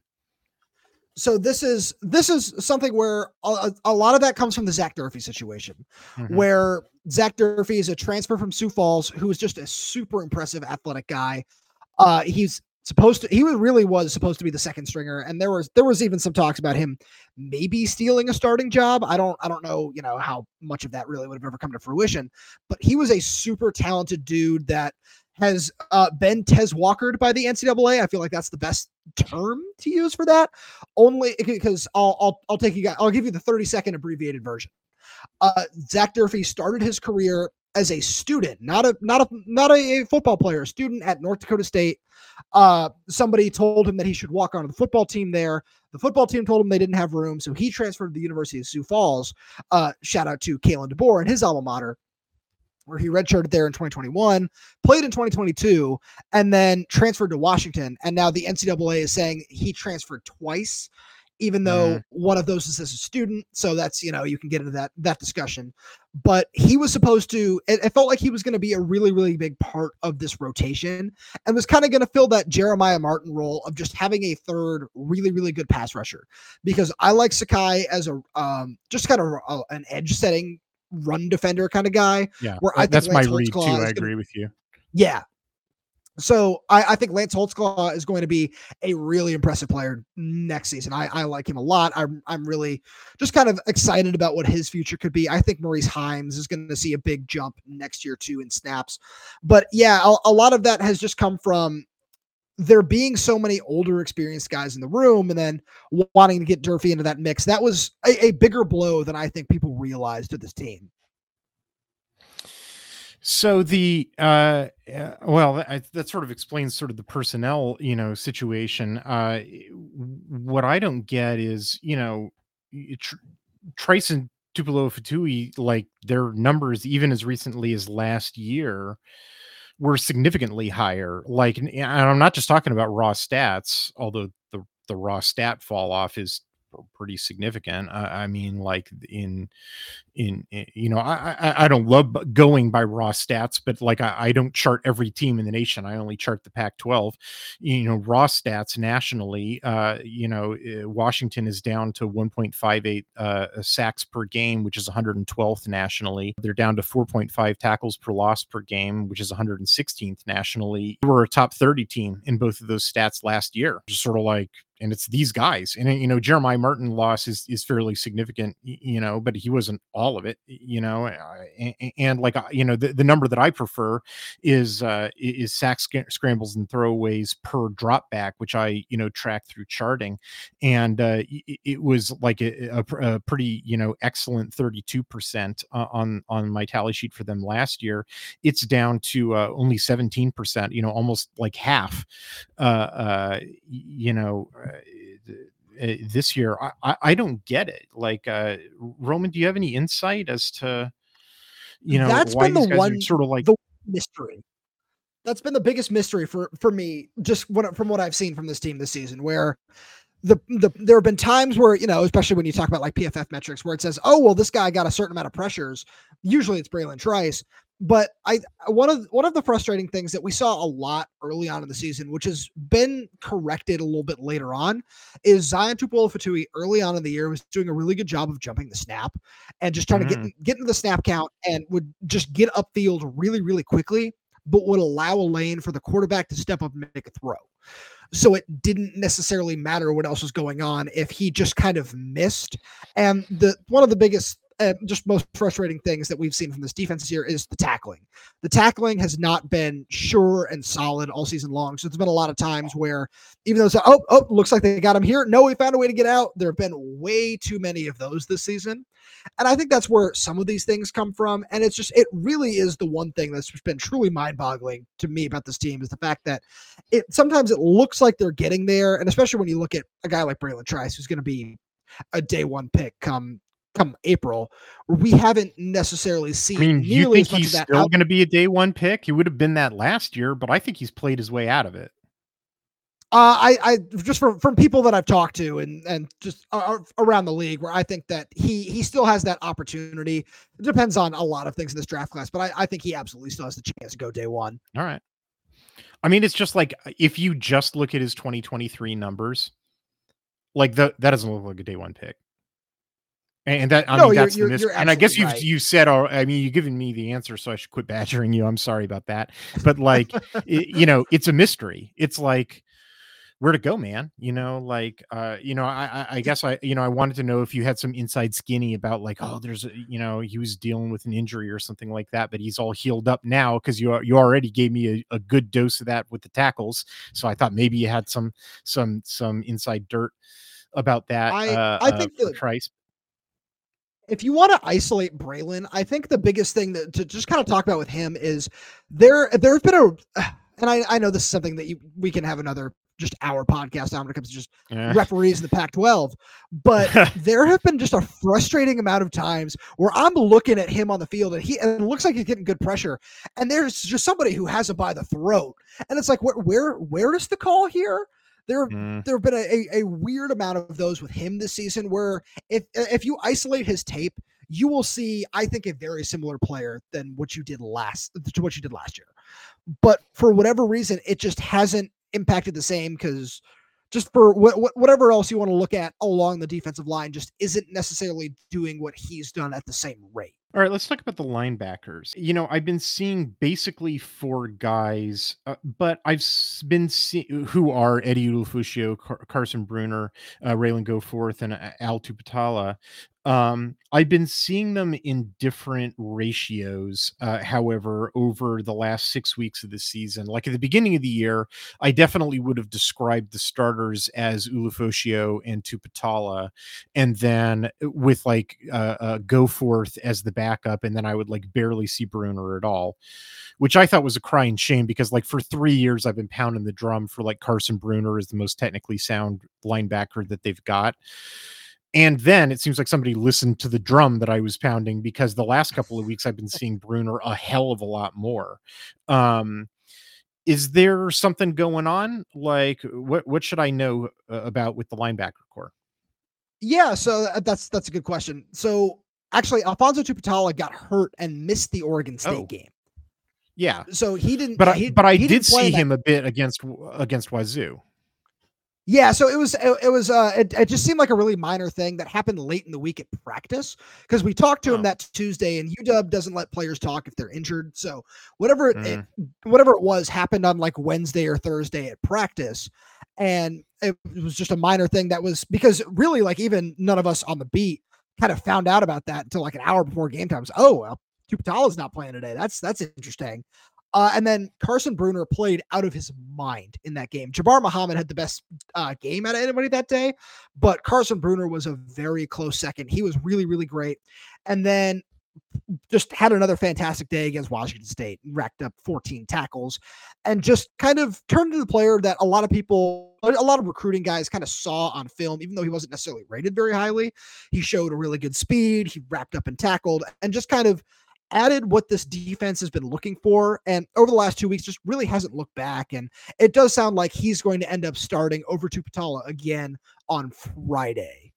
[SPEAKER 3] So this is this is something where a, a, lot of that comes from the Zach Durfee situation, mm-hmm. where Zach Durfee is a transfer from Sioux Falls who is just a super impressive athletic guy. Uh, he's supposed to he really was supposed to be the second stringer and there was there was even some talks about him maybe stealing a starting job i don't i don't know you know how much of that really would have ever come to fruition but he was a super talented dude that has uh, been Tez Walkered by the NCAA. I feel like that's the best term to use for that. Only because I'll I'll I'll take you guys. I'll give you the thirty second abbreviated version. Uh, Zach Durfee started his career as a student, not a not a not a football player, a student at North Dakota State. Uh, somebody told him that he should walk onto the football team there. The football team told him they didn't have room, so he transferred to the University of Sioux Falls. Uh, shout out to Kalen DeBoer and his alma mater, where he redshirted there in 2021, played in 2022, and then transferred to Washington. And now the NCAA is saying he transferred twice even though mm. one of those is as a student. So that's, you know, you can get into that that discussion. But he was supposed to, it, it felt like he was going to be a really, really big part of this rotation and was kind of going to fill that Jeremiah Martin role of just having a third really, really good pass rusher. Because I like Sekai as a um just kind of a, an edge setting run defender kind of guy.
[SPEAKER 2] Yeah. Where I that's my read too. I agree gonna, with you.
[SPEAKER 3] Yeah, so I, I, think Lance Holtzclaw is going to be a really impressive player next season. I, I like him a lot. I'm I'm really just kind of excited about what his future could be. I think Maurice Heims is going to see a big jump next year too in snaps. But yeah, a, a lot of that has just come from there being so many older experienced guys in the room and then wanting to get Durfee into that mix. That was a, a bigger blow than I think people realized to this team.
[SPEAKER 2] So the uh, well, that, that, sort of explains sort of the personnel, you know, situation. Uh, what I don't get is, you know, tr- Trice and Tupuola-Fetui, like their numbers, even as recently as last year, were significantly higher. Like, and I'm not just talking about raw stats, although the the raw stat fall off is pretty significant. I, I mean, like in, in, in you know, I, I, I don't love going by raw stats, but like I, I don't chart every team in the nation. I only chart the Pac-12. You know, raw stats nationally. Uh, you know, eh, Washington is down to 1.58 uh, sacks per game, which is 112th nationally. They're down to 4.5 tackles per loss per game, which is 116th nationally. We were a top 30 team in both of those stats last year. Just sort of like and it's these guys. And you know, Jeremiah Martin loss is is fairly significant, you know, but he wasn't all of it, you know. And, and like you know, the, the number that I prefer is uh is sack sc- scrambles and throwaways per drop back, which I you know track through charting, and uh, it, it was like a, a, a, pretty you know excellent thirty two percent on on my tally sheet for them last year. It's down to uh, only seventeen percent, you know, almost like half. Uh, uh, you know uh, this year. I, I, don't get it. Like uh, Roman, do you have any insight as to you know,
[SPEAKER 3] That's
[SPEAKER 2] why
[SPEAKER 3] been the
[SPEAKER 2] these guys are
[SPEAKER 3] one-
[SPEAKER 2] sort of like
[SPEAKER 3] the mystery. That's been the biggest mystery for for me, just what from what I've seen from this team this season, where the, the there have been times where you know, especially when you talk about like PFF metrics, where it says, "Oh, well, this guy got a certain amount of pressures." Usually, it's Bralen Trice, but I one of one of the frustrating things that we saw a lot early on in the season, which has been corrected a little bit later on, is Zion Tupuola-Fetui early on in the year was doing a really good job of jumping the snap and just trying to get mm-hmm. get into the snap count and would just get upfield really really quickly, but would allow a lane for the quarterback to step up and make a throw. So it didn't necessarily matter what else was going on if he just kind of missed. And the one of the biggest just most frustrating things that we've seen from this defense this year is the tackling. The tackling has not been sure and solid all season long. So there's been a lot of times where even though it's oh oh looks like they got him here, no, we found a way to get out. There have been way too many of those this season, and I think that's where some of these things come from. And it's just it really is the one thing that's been truly mind-boggling to me about this team is the fact that it sometimes it looks like they're getting there, and especially when you look at a guy like Bralen Trice, who's going to be a day one pick come come April, we haven't necessarily seen
[SPEAKER 2] I mean, you
[SPEAKER 3] nearly
[SPEAKER 2] think he's
[SPEAKER 3] that
[SPEAKER 2] still going to be a day one pick? He would have been that last year, but I think he's played his way out of it.
[SPEAKER 3] Uh, I, I just from from people that I've talked to and and just uh, around the league, where I think that he he still has that opportunity. It depends on a lot of things in this draft class, but I, I think he absolutely still has the chance to go day one.
[SPEAKER 2] All right. I mean, it's just like if you just look at his 2023 numbers, like the that doesn't look like a day one pick. And that I
[SPEAKER 3] No,
[SPEAKER 2] mean
[SPEAKER 3] you're-
[SPEAKER 2] that's the
[SPEAKER 3] you're-
[SPEAKER 2] mis-
[SPEAKER 3] you're
[SPEAKER 2] and I guess you've
[SPEAKER 3] right.
[SPEAKER 2] you said oh, I mean you've given me the answer, so I should quit badgering you. I'm sorry about that, but like it, you know, it's a mystery. It's like where to go, man. You know, like uh, you know, I, I I guess I you know I wanted to know if you had some inside skinny about like oh there's a, you know he was dealing with an injury or something like that, but he's all healed up now because you you already gave me a, a good dose of that with the tackles. So I thought maybe you had some some some inside dirt about that.
[SPEAKER 3] I-
[SPEAKER 2] uh,
[SPEAKER 3] I
[SPEAKER 2] uh,
[SPEAKER 3] think
[SPEAKER 2] for
[SPEAKER 3] the-
[SPEAKER 2] Trice.
[SPEAKER 3] If you want to isolate Bralen, I think the biggest thing that to just kind of talk about with him is there there's been a and I, I know this is something that you we can have another just hour podcast on when it comes to just
[SPEAKER 2] Eh.
[SPEAKER 3] referees in the Pac 12. But there have been just a frustrating amount of times where I'm looking at him on the field and he and it looks like he's getting good pressure. And there's just somebody who has him by the throat. And it's like, where where where is the call here? There
[SPEAKER 2] Mm.
[SPEAKER 3] there have been a, a, a weird amount of those with him this season where if if you isolate his tape, you will see, I think, a very similar player than what you did last to what you did last year. But for whatever reason, it just hasn't impacted the same because just for wh- wh- whatever else you want to look at along the defensive line, just isn't necessarily doing what he's done at the same rate.
[SPEAKER 2] All right, let's talk about the linebackers. You know, I've been seeing basically four guys, uh, but I've been seeing who are Eddie Ulofoshio, Car- Carson Bruener, uh, Ralen Goforth, and uh, Al Tuputala. Um, I've been seeing them in different ratios, uh, however, over the last six weeks of the season. Like at the beginning of the year, I definitely would have described the starters as Ulofoshio and Tuputala, and then with like uh, uh, Goforth as the backup, and then I would like barely see Bruener at all, which I thought was a crying shame because like for three years I've been pounding the drum for like Carson Bruener is the most technically sound linebacker that they've got. And then it seems like somebody listened to the drum that I was pounding because the last couple of weeks I've been seeing Bruener a hell of a lot more. Um, is there something going on? Like, what what should I know uh, about with the linebacker core?
[SPEAKER 3] Yeah, so that's that's a good question. So actually, Alphonzo Tuputala got hurt and missed the Oregon State
[SPEAKER 2] Oh.
[SPEAKER 3] game.
[SPEAKER 2] Yeah,
[SPEAKER 3] So he didn't.
[SPEAKER 2] but I
[SPEAKER 3] he-
[SPEAKER 2] but I did see
[SPEAKER 3] in that
[SPEAKER 2] him a bit against against Wazoo.
[SPEAKER 3] Yeah, so it was it, it was uh it, it just seemed like a really minor thing that happened late in the week at practice because we talked to
[SPEAKER 2] Oh.
[SPEAKER 3] him that Tuesday and UW doesn't let players talk if they're injured. So whatever it, it
[SPEAKER 2] Mm.
[SPEAKER 3] whatever it was happened on like Wednesday or Thursday at practice and it was just a minor thing that was because really like even none of us on the beat kind of found out about that until like an hour before game time. It was, oh well, Tuputala's not playing today. That's that's interesting. Uh, and then Carson Bruener played out of his mind in that game. Jabbar Muhammad had the best uh, game out of anybody that day, but Carson Bruener was a very close second. He was really, really great. And then just had another fantastic day against Washington State, racked up 14 tackles, and just kind of turned into the player that a lot of people, a lot of recruiting guys kind of saw on film, even though he wasn't necessarily rated very highly. He showed a really good speed, he wrapped up and tackled, and just kind of added what this defense has been looking for, and over the last two weeks, just really hasn't looked back. And it does sound like he's going to end up starting over Tuipulotu again on Friday.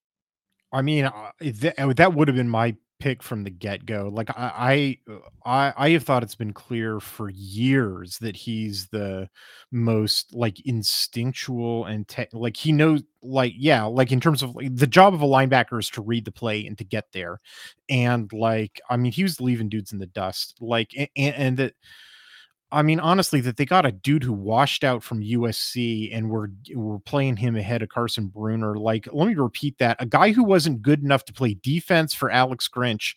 [SPEAKER 2] I mean, uh, that, that would have been my pick from the get go. Like I, I, I, have thought it's been clear for years that he's the most like instinctual and te- like he knows, like yeah, like in terms of like, the job of a linebacker is to read the play and to get there, and like I mean, he was leaving dudes in the dust, like and, and that I mean, honestly, that they got a dude who washed out from USC and we're we're playing him ahead of Carson Bruener. Like, let me repeat that: a guy who wasn't good enough to play defense for Alex Grinch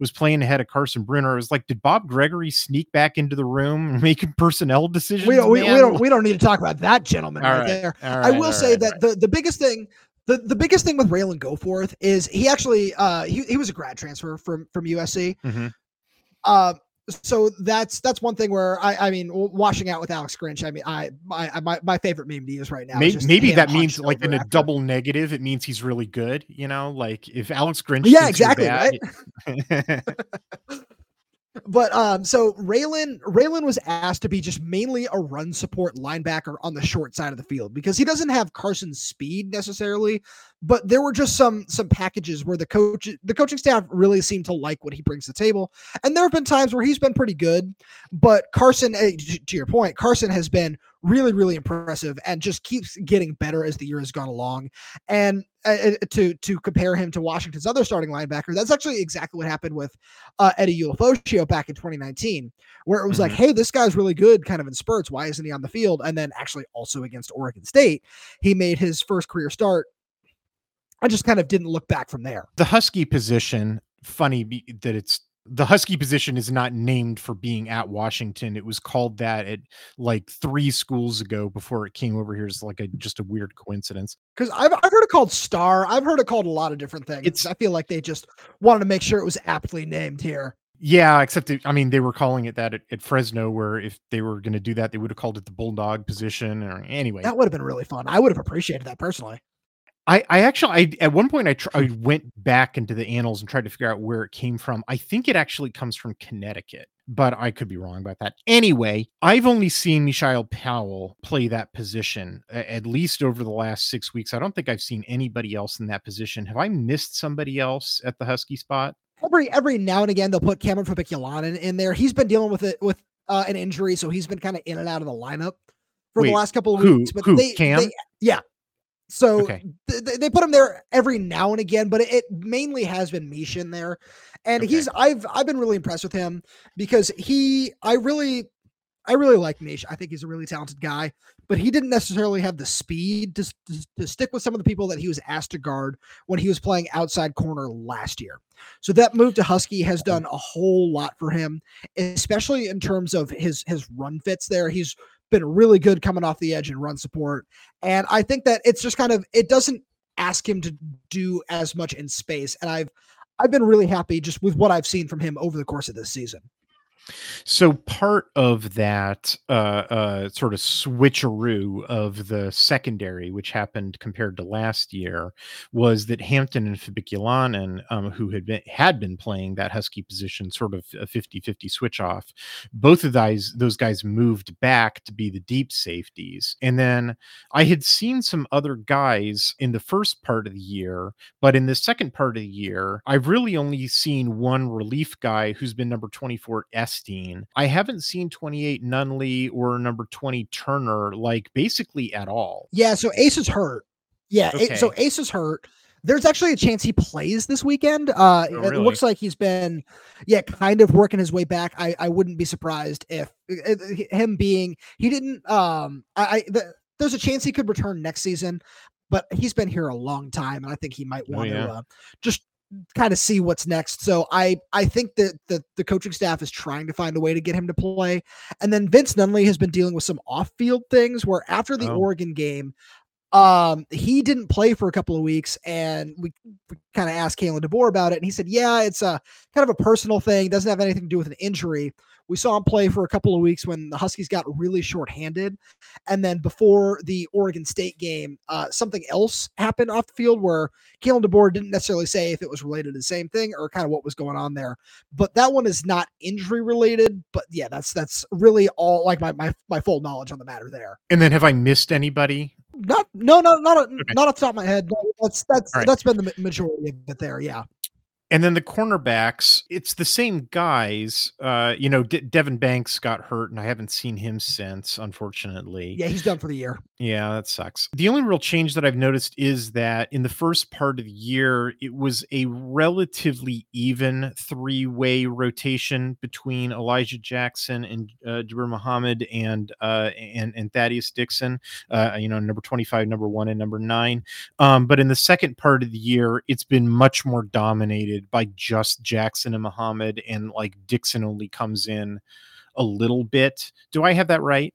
[SPEAKER 2] was playing ahead of Carson Bruener. It was like, did Bob Gregory sneak back into the room making personnel decisions?
[SPEAKER 3] We don't, we, we, don't, we don't need to talk about that gentleman right, right, there. Right, I will say that the, the biggest thing the, the biggest thing with Ralen Goforth is he actually uh he, he was a grad transfer from from USC. Mm-hmm. Uh, so that's that's one thing where I I mean washing out with Alex Grinch. I mean I my my, my favorite meme to use right now.
[SPEAKER 2] Maybe, maybe that means like in a after. double negative. It means he's really good. You know, like if Alex Grinch.
[SPEAKER 3] Yeah, exactly. Bad, right. But um, so Ralen Ralen was asked to be just mainly a run support linebacker on the short side of the field because he doesn't have Carson's speed necessarily, but there were just some some packages where the coach the coaching staff really seemed to like what he brings to the table, and there have been times where he's been pretty good, but Carson, to your point, Carson has been really really impressive and just keeps getting better as the year has gone along, and uh, to to compare him to Washington's other starting linebacker. That's actually exactly what happened with uh, Eddie Ulofoshio back in 2019, where it was mm-hmm. like, hey, this guy's really good, kind of in spurts. Why isn't he on the field? And then actually also against Oregon State, he made his first career start. I just kind of didn't look back from there.
[SPEAKER 2] The Husky position, funny that it's the Husky position is not named for being at Washington. It was called that at like three schools ago before it came over here. It's like a just a weird coincidence.
[SPEAKER 3] Because I've, I've heard it called Star. I've heard it called a lot of different things. It's, I feel like they just wanted to make sure it was aptly named here.
[SPEAKER 2] Yeah, except it, I mean they were calling it that at, at Fresno, where if they were going to do that, they would have called it the Bulldog position. Or anyway,
[SPEAKER 3] that would have been really fun. I would have appreciated that personally.
[SPEAKER 2] I, I actually I at one point I, tr- I went back into the annals and tried to figure out where it came from. I think it actually comes from Connecticut, but I could be wrong about that. Anyway, I've only seen Mishael Powell play that position at least over the last six weeks. I don't think I've seen anybody else in that position. Have I missed somebody else at the Husky spot?
[SPEAKER 3] Every every now and again they'll put Kamren Fabiculanan in, in there. He's been dealing with it with uh, an injury, so he's been kind of in and out of the lineup for Wait, the last couple of
[SPEAKER 2] who,
[SPEAKER 3] weeks.
[SPEAKER 2] But who, they, Cam?
[SPEAKER 3] They, yeah, so okay. th- they put him there every now and again, but it, mainly has been Misha there. And okay. he's I've I've been really impressed with him because he I really I really like Mish. I think he's a really talented guy, but he didn't necessarily have the speed to, to, to, stick with some of the people that he was asked to guard when he was playing outside corner last year. So that move to Husky has done a whole lot for him, especially in terms of his his run fits there. He's been really good coming off the edge and run support. And I think that it's just kind of it doesn't ask him to do as much in space. And I've I've been really happy just with what I've seen from him over the course of this season.
[SPEAKER 2] So part of that uh, uh, sort of switcheroo of the secondary, which happened compared to last year, was that Hampton and Fabiculanan, um, who had been had been playing that Husky position, sort of a 50-50 switch off, both of those those guys moved back to be the deep safeties. And then I had seen some other guys in the first part of the year, but in the second part of the year, I've really only seen one relief guy who's been number 24 S I haven't seen 28 Nunley or number 20 Turner like basically at all.
[SPEAKER 3] Yeah, so Ace is hurt. Yeah, okay. so Ace is hurt. There's actually a chance he plays this weekend. Uh, oh, really? It looks like he's been, yeah, kind of working his way back. I, I wouldn't be surprised if, if him being he didn't. Um, I, I the, there's a chance he could return next season, but he's been here a long time, and I think he might want oh, yeah. to uh, just kind of see what's next. So I I think that the the coaching staff is trying to find a way to get him to play. And then Vince Nunley has been dealing with some off-field things where after the oh. Oregon game, Um, he didn't play for a couple of weeks, and we, we kind of asked Kalen DeBoer about it, and he said, "Yeah, it's a kind of a personal thing. Doesn't have anything to do with an injury." We saw him play for a couple of weeks when the Huskies got really shorthanded. And then before the Oregon State game, uh, something else happened off the field where Kalen DeBoer didn't necessarily say if it was related to the same thing or kind of what was going on there. But that one is not injury related. But yeah, that's that's really all like my my, my full knowledge on the matter there.
[SPEAKER 2] And then have I missed anybody?
[SPEAKER 3] Not no no not okay. not off the top of my head. No, that's that's right. that's been the majority of it there. Yeah
[SPEAKER 2] and then the cornerbacks, it's the same guys. Uh, you know, De- Devin Banks got hurt, and I haven't seen him since, unfortunately.
[SPEAKER 3] Yeah, he's done for the year.
[SPEAKER 2] Yeah, that sucks. The only real change that I've noticed is that in the first part of the year, it was a relatively even three-way rotation between Elijah Jackson and uh, Jabbar Muhammad and uh, and and Thaddeus Dixon. Uh, you know, number twenty-five, number one, and number nine. Um, but in the second part of the year, it's been much more dominated by just Jackson and Muhammad, and like Dixon only comes in a little bit. Do I have that right?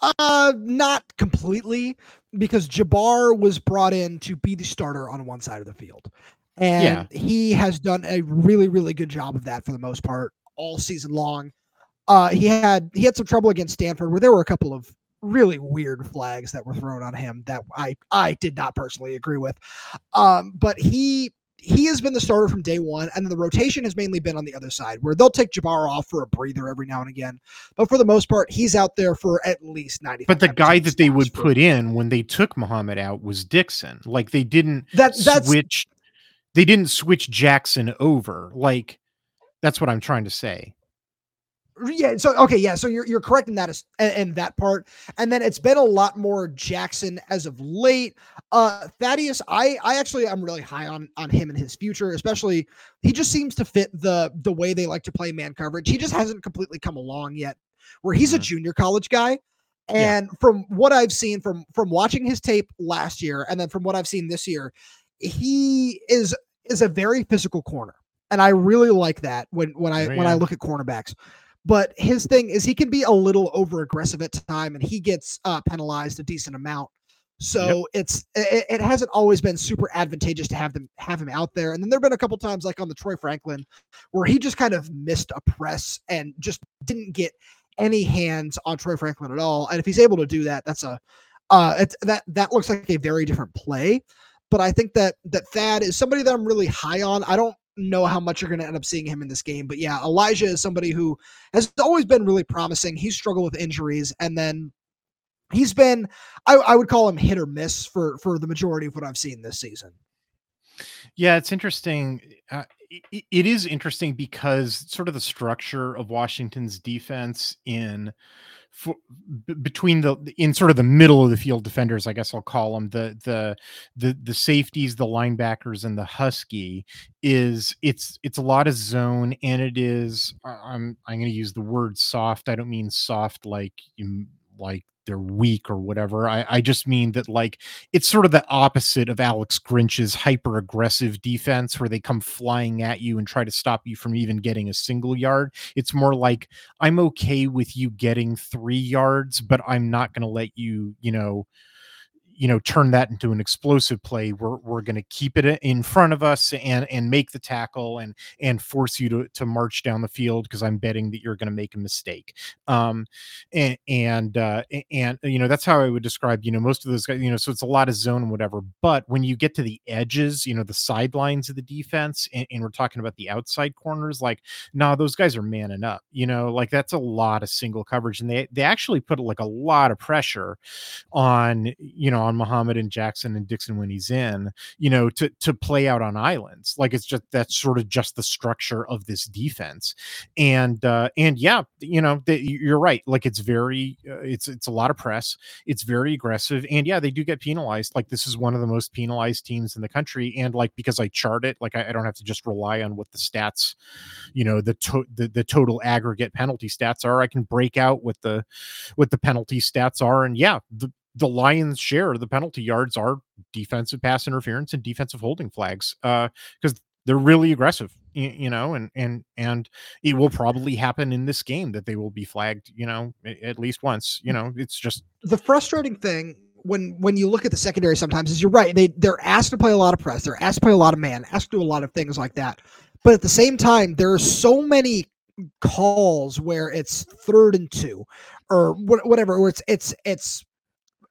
[SPEAKER 3] Uh, not completely, because Jabbar was brought in to be the starter on one side of the field, and yeah. he has done a really, really good job of that for the most part all season long. Uh, he had he had some trouble against Stanford where there were a couple of really weird flags that were thrown on him that I I did not personally agree with. Um, but he he has been the starter from day one, and the rotation has mainly been on the other side, where they'll take Jabbar off for a breather every now and again. But for the most part, he's out there for at least 90.
[SPEAKER 2] But the guy that they would put in when they took Muhammad out was Dixon. Like they didn't that, that's, switch they didn't switch Jackson over. Like that's what I'm trying to say
[SPEAKER 3] yeah so okay yeah so you're you're correct in that is in that part. And then it's been a lot more jackson as of late. Uh thaddeus i i actually i'm really high on on him and his future especially he just seems to fit the the way they like to play man coverage. He just hasn't completely come along yet where he's mm-hmm. a junior college guy. And yeah. from what i've seen from from watching his tape last year and then from what i've seen this year he is is a very physical corner. And i really like that when when i oh, when i look at cornerbacks but his thing is he can be a little over aggressive at time and he gets uh, penalized a decent amount. So yep. it's it, it, hasn't always been super advantageous to have them have him out there. And then there've been a couple times like on the Troy Franklin where he just kind of missed a press and just didn't get any hands on Troy Franklin at all. And if he's able to do that, that's a uh that that looks like a very different play. But I think that that Thad is somebody that I'm really high on. I don't know how much you're going to end up seeing him in this game. But yeah, Elijah is somebody who has always been really promising. He's struggled with injuries, and then he's been I, I would call him hit or miss for for the majority of what I've seen this season.
[SPEAKER 2] Yeah, it's interesting. Uh, it, it is interesting because sort of the structure of Washington's defense in for, b- between the in sort of the middle of the field defenders, I guess I'll call them the the the the safeties, the linebackers, and the husky is it's it's a lot of zone, and it is I'm I'm going to use the word soft. I don't mean soft like like they're weak or whatever. I, I just mean that like it's sort of the opposite of Alex Grinch's hyper aggressive defense where they come flying at you and try to stop you from even getting a single yard. It's more like I'm okay with you getting three yards, but I'm not going to let you, you know, you know turn that into an explosive play we're, we're going to keep it in front of us and and make the tackle and and force you to to march down the field because i'm betting that you're going to make a mistake. Um and and uh and you know that's how i would describe you know most of those guys you know so it's a lot of zone and whatever but when you get to the edges you know the sidelines of the defense and, and we're talking about the outside corners like nah those guys are manning up you know like that's a lot of single coverage and they they actually put like a lot of pressure on you know on Muhammad and Jackson and Dixon when he's in, you know, to to play out on islands. Like it's just that's sort of just the structure of this defense. And uh and yeah, you know, you're right. Like it's very uh, it's it's a lot of press. It's very aggressive and yeah, they do get penalized. Like this is one of the most penalized teams in the country and like because I chart it, like I, I don't have to just rely on what the stats, you know, the to- the the total aggregate penalty stats are. I can break out what the what the penalty stats are and yeah, the the Lions' share of the penalty yards are defensive pass interference and defensive holding flags because uh, they're really aggressive, you, you, know, and and and it will probably happen in this game that they will be flagged, you know, at least once. You know, it's just
[SPEAKER 3] the frustrating thing when when you look at the secondary sometimes is you're right. They they're asked to play a lot of press, they're asked to play a lot of man, asked to do a lot of things like that. But at the same time, there are so many calls where it's third and two or whatever, where it's it's it's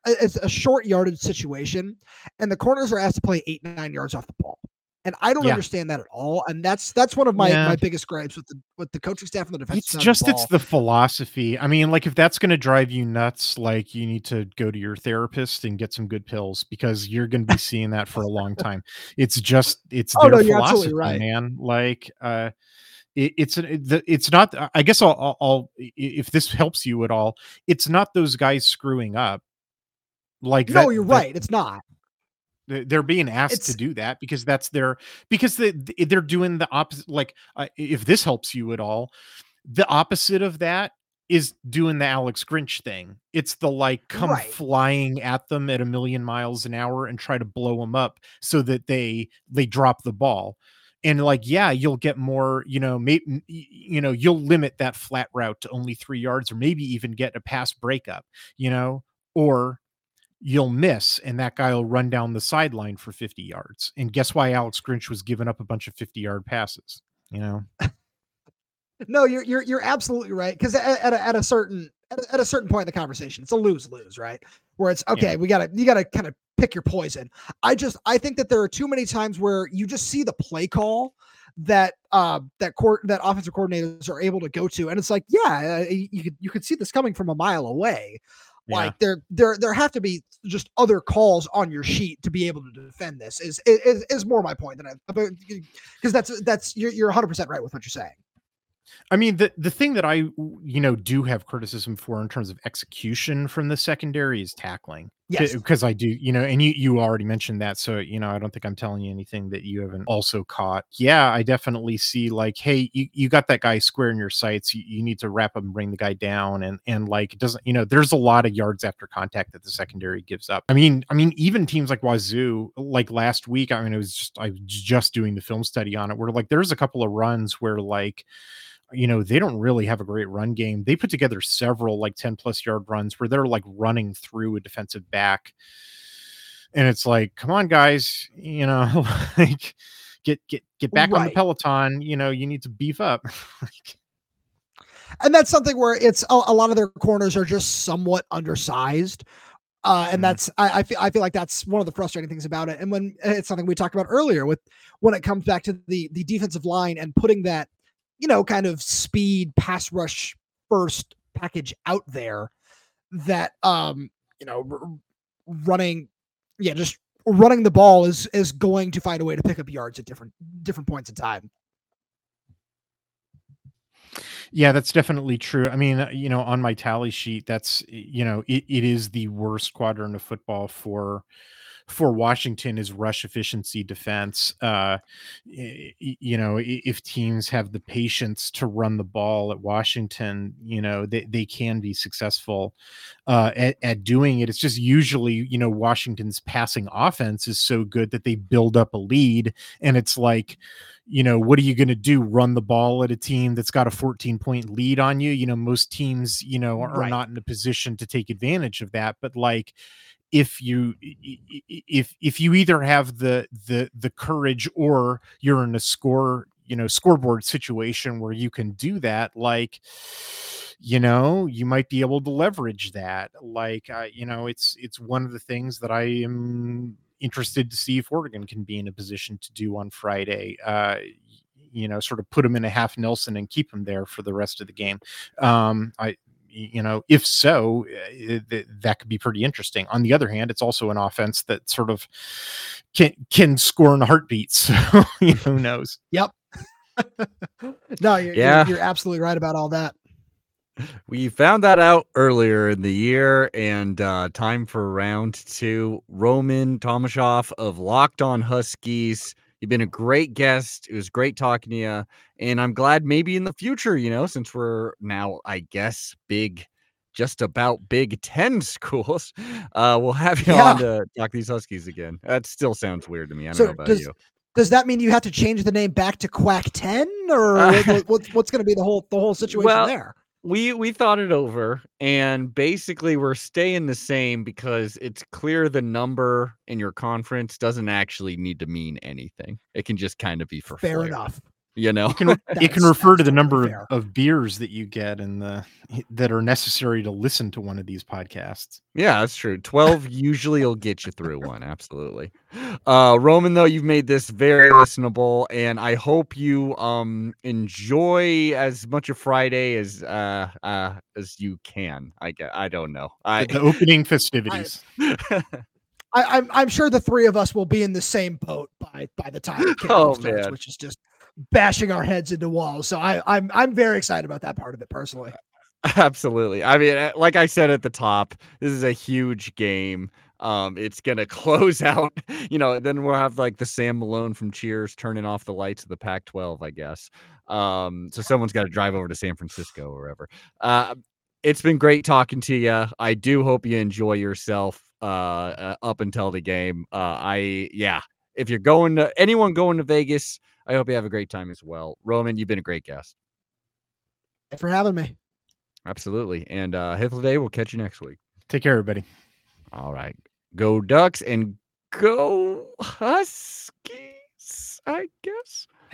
[SPEAKER 3] it's a short yardage situation, and the corners are asked to play eight nine yards off the ball. And I don't yeah. understand that at all. And that's that's one of my yeah. my biggest gripes with the with the coaching staff and the defense.
[SPEAKER 2] It's just the it's the philosophy. I mean, like if that's going to drive you nuts, like you need to go to your therapist and get some good pills because you're going to be seeing that for a long time. It's just it's oh, their no, philosophy, right. man. Like uh it, it's it's not i guess I'll, I'll if this helps you at all it's not those guys screwing up like
[SPEAKER 3] no that, you're that, right it's not.
[SPEAKER 2] They're being asked it's, to do that because that's their because they they're doing the opposite like uh, if this helps you at all the opposite of that is doing the alex grinch thing. It's the like come right. flying at them at a million miles an hour and try to blow them up so that they they drop the ball. And like yeah you'll get more you know maybe you know you'll limit that flat route to only three yards or maybe even get a pass breakup you know or you'll miss and that guy will run down the sideline for 50 yards and guess why alex grinch was giving up a bunch of 50 yard passes you know
[SPEAKER 3] no you're you're, you're absolutely right because at, at, a, at a certain at a certain point in the conversation it's a lose lose right where it's okay yeah. we gotta you gotta kind of pick your poison. I just I think that there are too many times where you just see the play call that uh that court that offensive coordinators are able to go to and it's like yeah uh, you could you could see this coming from a mile away yeah. like there there there have to be just other calls on your sheet to be able to defend this is is, is more my point than I because that's that's you're, you're 100% right with what you're saying
[SPEAKER 2] I mean, the the thing that I you know do have criticism for in terms of execution from the secondary is tackling.
[SPEAKER 3] Yes,
[SPEAKER 2] because I do, you know, and you you already mentioned that, so you know, I don't think I'm telling you anything that you haven't also caught. Yeah, I definitely see like, hey, you, you got that guy square in your sights. You, you need to wrap up and bring the guy down, and and like it doesn't, you know, there's a lot of yards after contact that the secondary gives up. I mean, I mean, even teams like Wazoo, like last week, I mean, it was just I was just doing the film study on it, where like there's a couple of runs where like you know, they don't really have a great run game. They put together several like 10 plus yard runs where they're like running through a defensive back. And it's like, come on, guys, you know, like get get get back right. on the peloton. You know, you need to beef up.
[SPEAKER 3] and that's something where it's a, a, lot of their corners are just somewhat undersized. Uh, and mm. that's I, I, feel I feel like that's one of the frustrating things about it. And when it's something we talked about earlier with when it comes back to the the defensive line and putting that you know, kind of speed pass rush first package out there that um, you know, r- running yeah, just running the ball is is going to find a way to pick up yards at different different points in time.
[SPEAKER 2] Yeah, that's definitely true. I mean, you know, on my tally sheet, that's you know, it, it is the worst quadrant of football for for Washington is rush efficiency defense. Uh, you know, if teams have the patience to run the ball at Washington, you know, they, they can be successful uh, at, at doing it. It's just usually, you know, Washington's passing offense is so good that they build up a lead. And it's like, you know, what are you going to do? Run the ball at a team that's got a 14 point lead on you? You know, most teams, you know, are, right. not in a position to take advantage of that. But like, if you if if you either have the the the courage or you're in a score you know scoreboard situation where you can do that like you know you might be able to leverage that. Like uh, you know it's it's one of the things that i am interested to see if oregon can be in a position to do on friday. Uh you know sort of put them in a half nelson and keep them there for the rest of the game. Um i you know, if so, eh, it, that could be pretty interesting. On the other hand, it's also an offense that sort of can can score in a heartbeat. So who knows?
[SPEAKER 3] Yep. no, you're, yeah. You're, you're absolutely right about all that.
[SPEAKER 1] We found that out earlier in the year, and uh, time for round two. Roman Tomashoff of Locked On Huskies You've been a great guest. It was great talking to you. And I'm glad maybe in the future, you know, since we're now, I guess, big, just about Big Ten schools, uh, we'll have you yeah. on to talk these Huskies again. That still sounds weird to me. I don't so know about
[SPEAKER 3] does,
[SPEAKER 1] you.
[SPEAKER 3] Does that mean you have to change the name back to Quack 10 or uh, what, what, what's going to be the whole the whole situation
[SPEAKER 1] well,
[SPEAKER 3] there?
[SPEAKER 1] We we thought it over and basically we're staying the same because it's clear the number in your conference doesn't actually need to mean anything. It can just kind of be for
[SPEAKER 3] Fair enough.
[SPEAKER 1] You know,
[SPEAKER 2] You can it can refer to the number of,
[SPEAKER 3] fair.
[SPEAKER 2] of beers that you get and the that are necessary to listen to one of these podcasts.
[SPEAKER 1] yeah, that's true. Twelve usually will get you through one. Absolutely. Uh, Roman, though, you've made this very listenable, and I hope you um enjoy as much of Friday as uh uh as you can. I get. I don't know. I
[SPEAKER 2] the opening festivities.
[SPEAKER 3] I, I'm I'm sure the three of us will be in the same boat by by the time it
[SPEAKER 1] Oh,
[SPEAKER 3] kickoff starts,
[SPEAKER 1] man.
[SPEAKER 3] which is just bashing our heads into walls. So I I'm I'm very excited about that part of it personally.
[SPEAKER 1] Absolutely. I mean, uh, like I said at the top, this is a huge game. Um, it's gonna close out, you know. Then we'll have like the Sam Malone from Cheers turning off the lights of the Pac-12, I guess. Um, so someone's got to drive over to San Francisco or wherever. Uh, it's been great talking to you. I do hope you enjoy yourself uh, uh up until the game. Uh, I yeah. If you're going to anyone going to Vegas, I hope you have a great time as well. Roman, you've been a great guest.
[SPEAKER 3] Thanks for having me.
[SPEAKER 1] Absolutely. And uh Day, we'll catch you next week.
[SPEAKER 2] Take care, everybody.
[SPEAKER 1] All right. Go Ducks and go Huskies, I guess.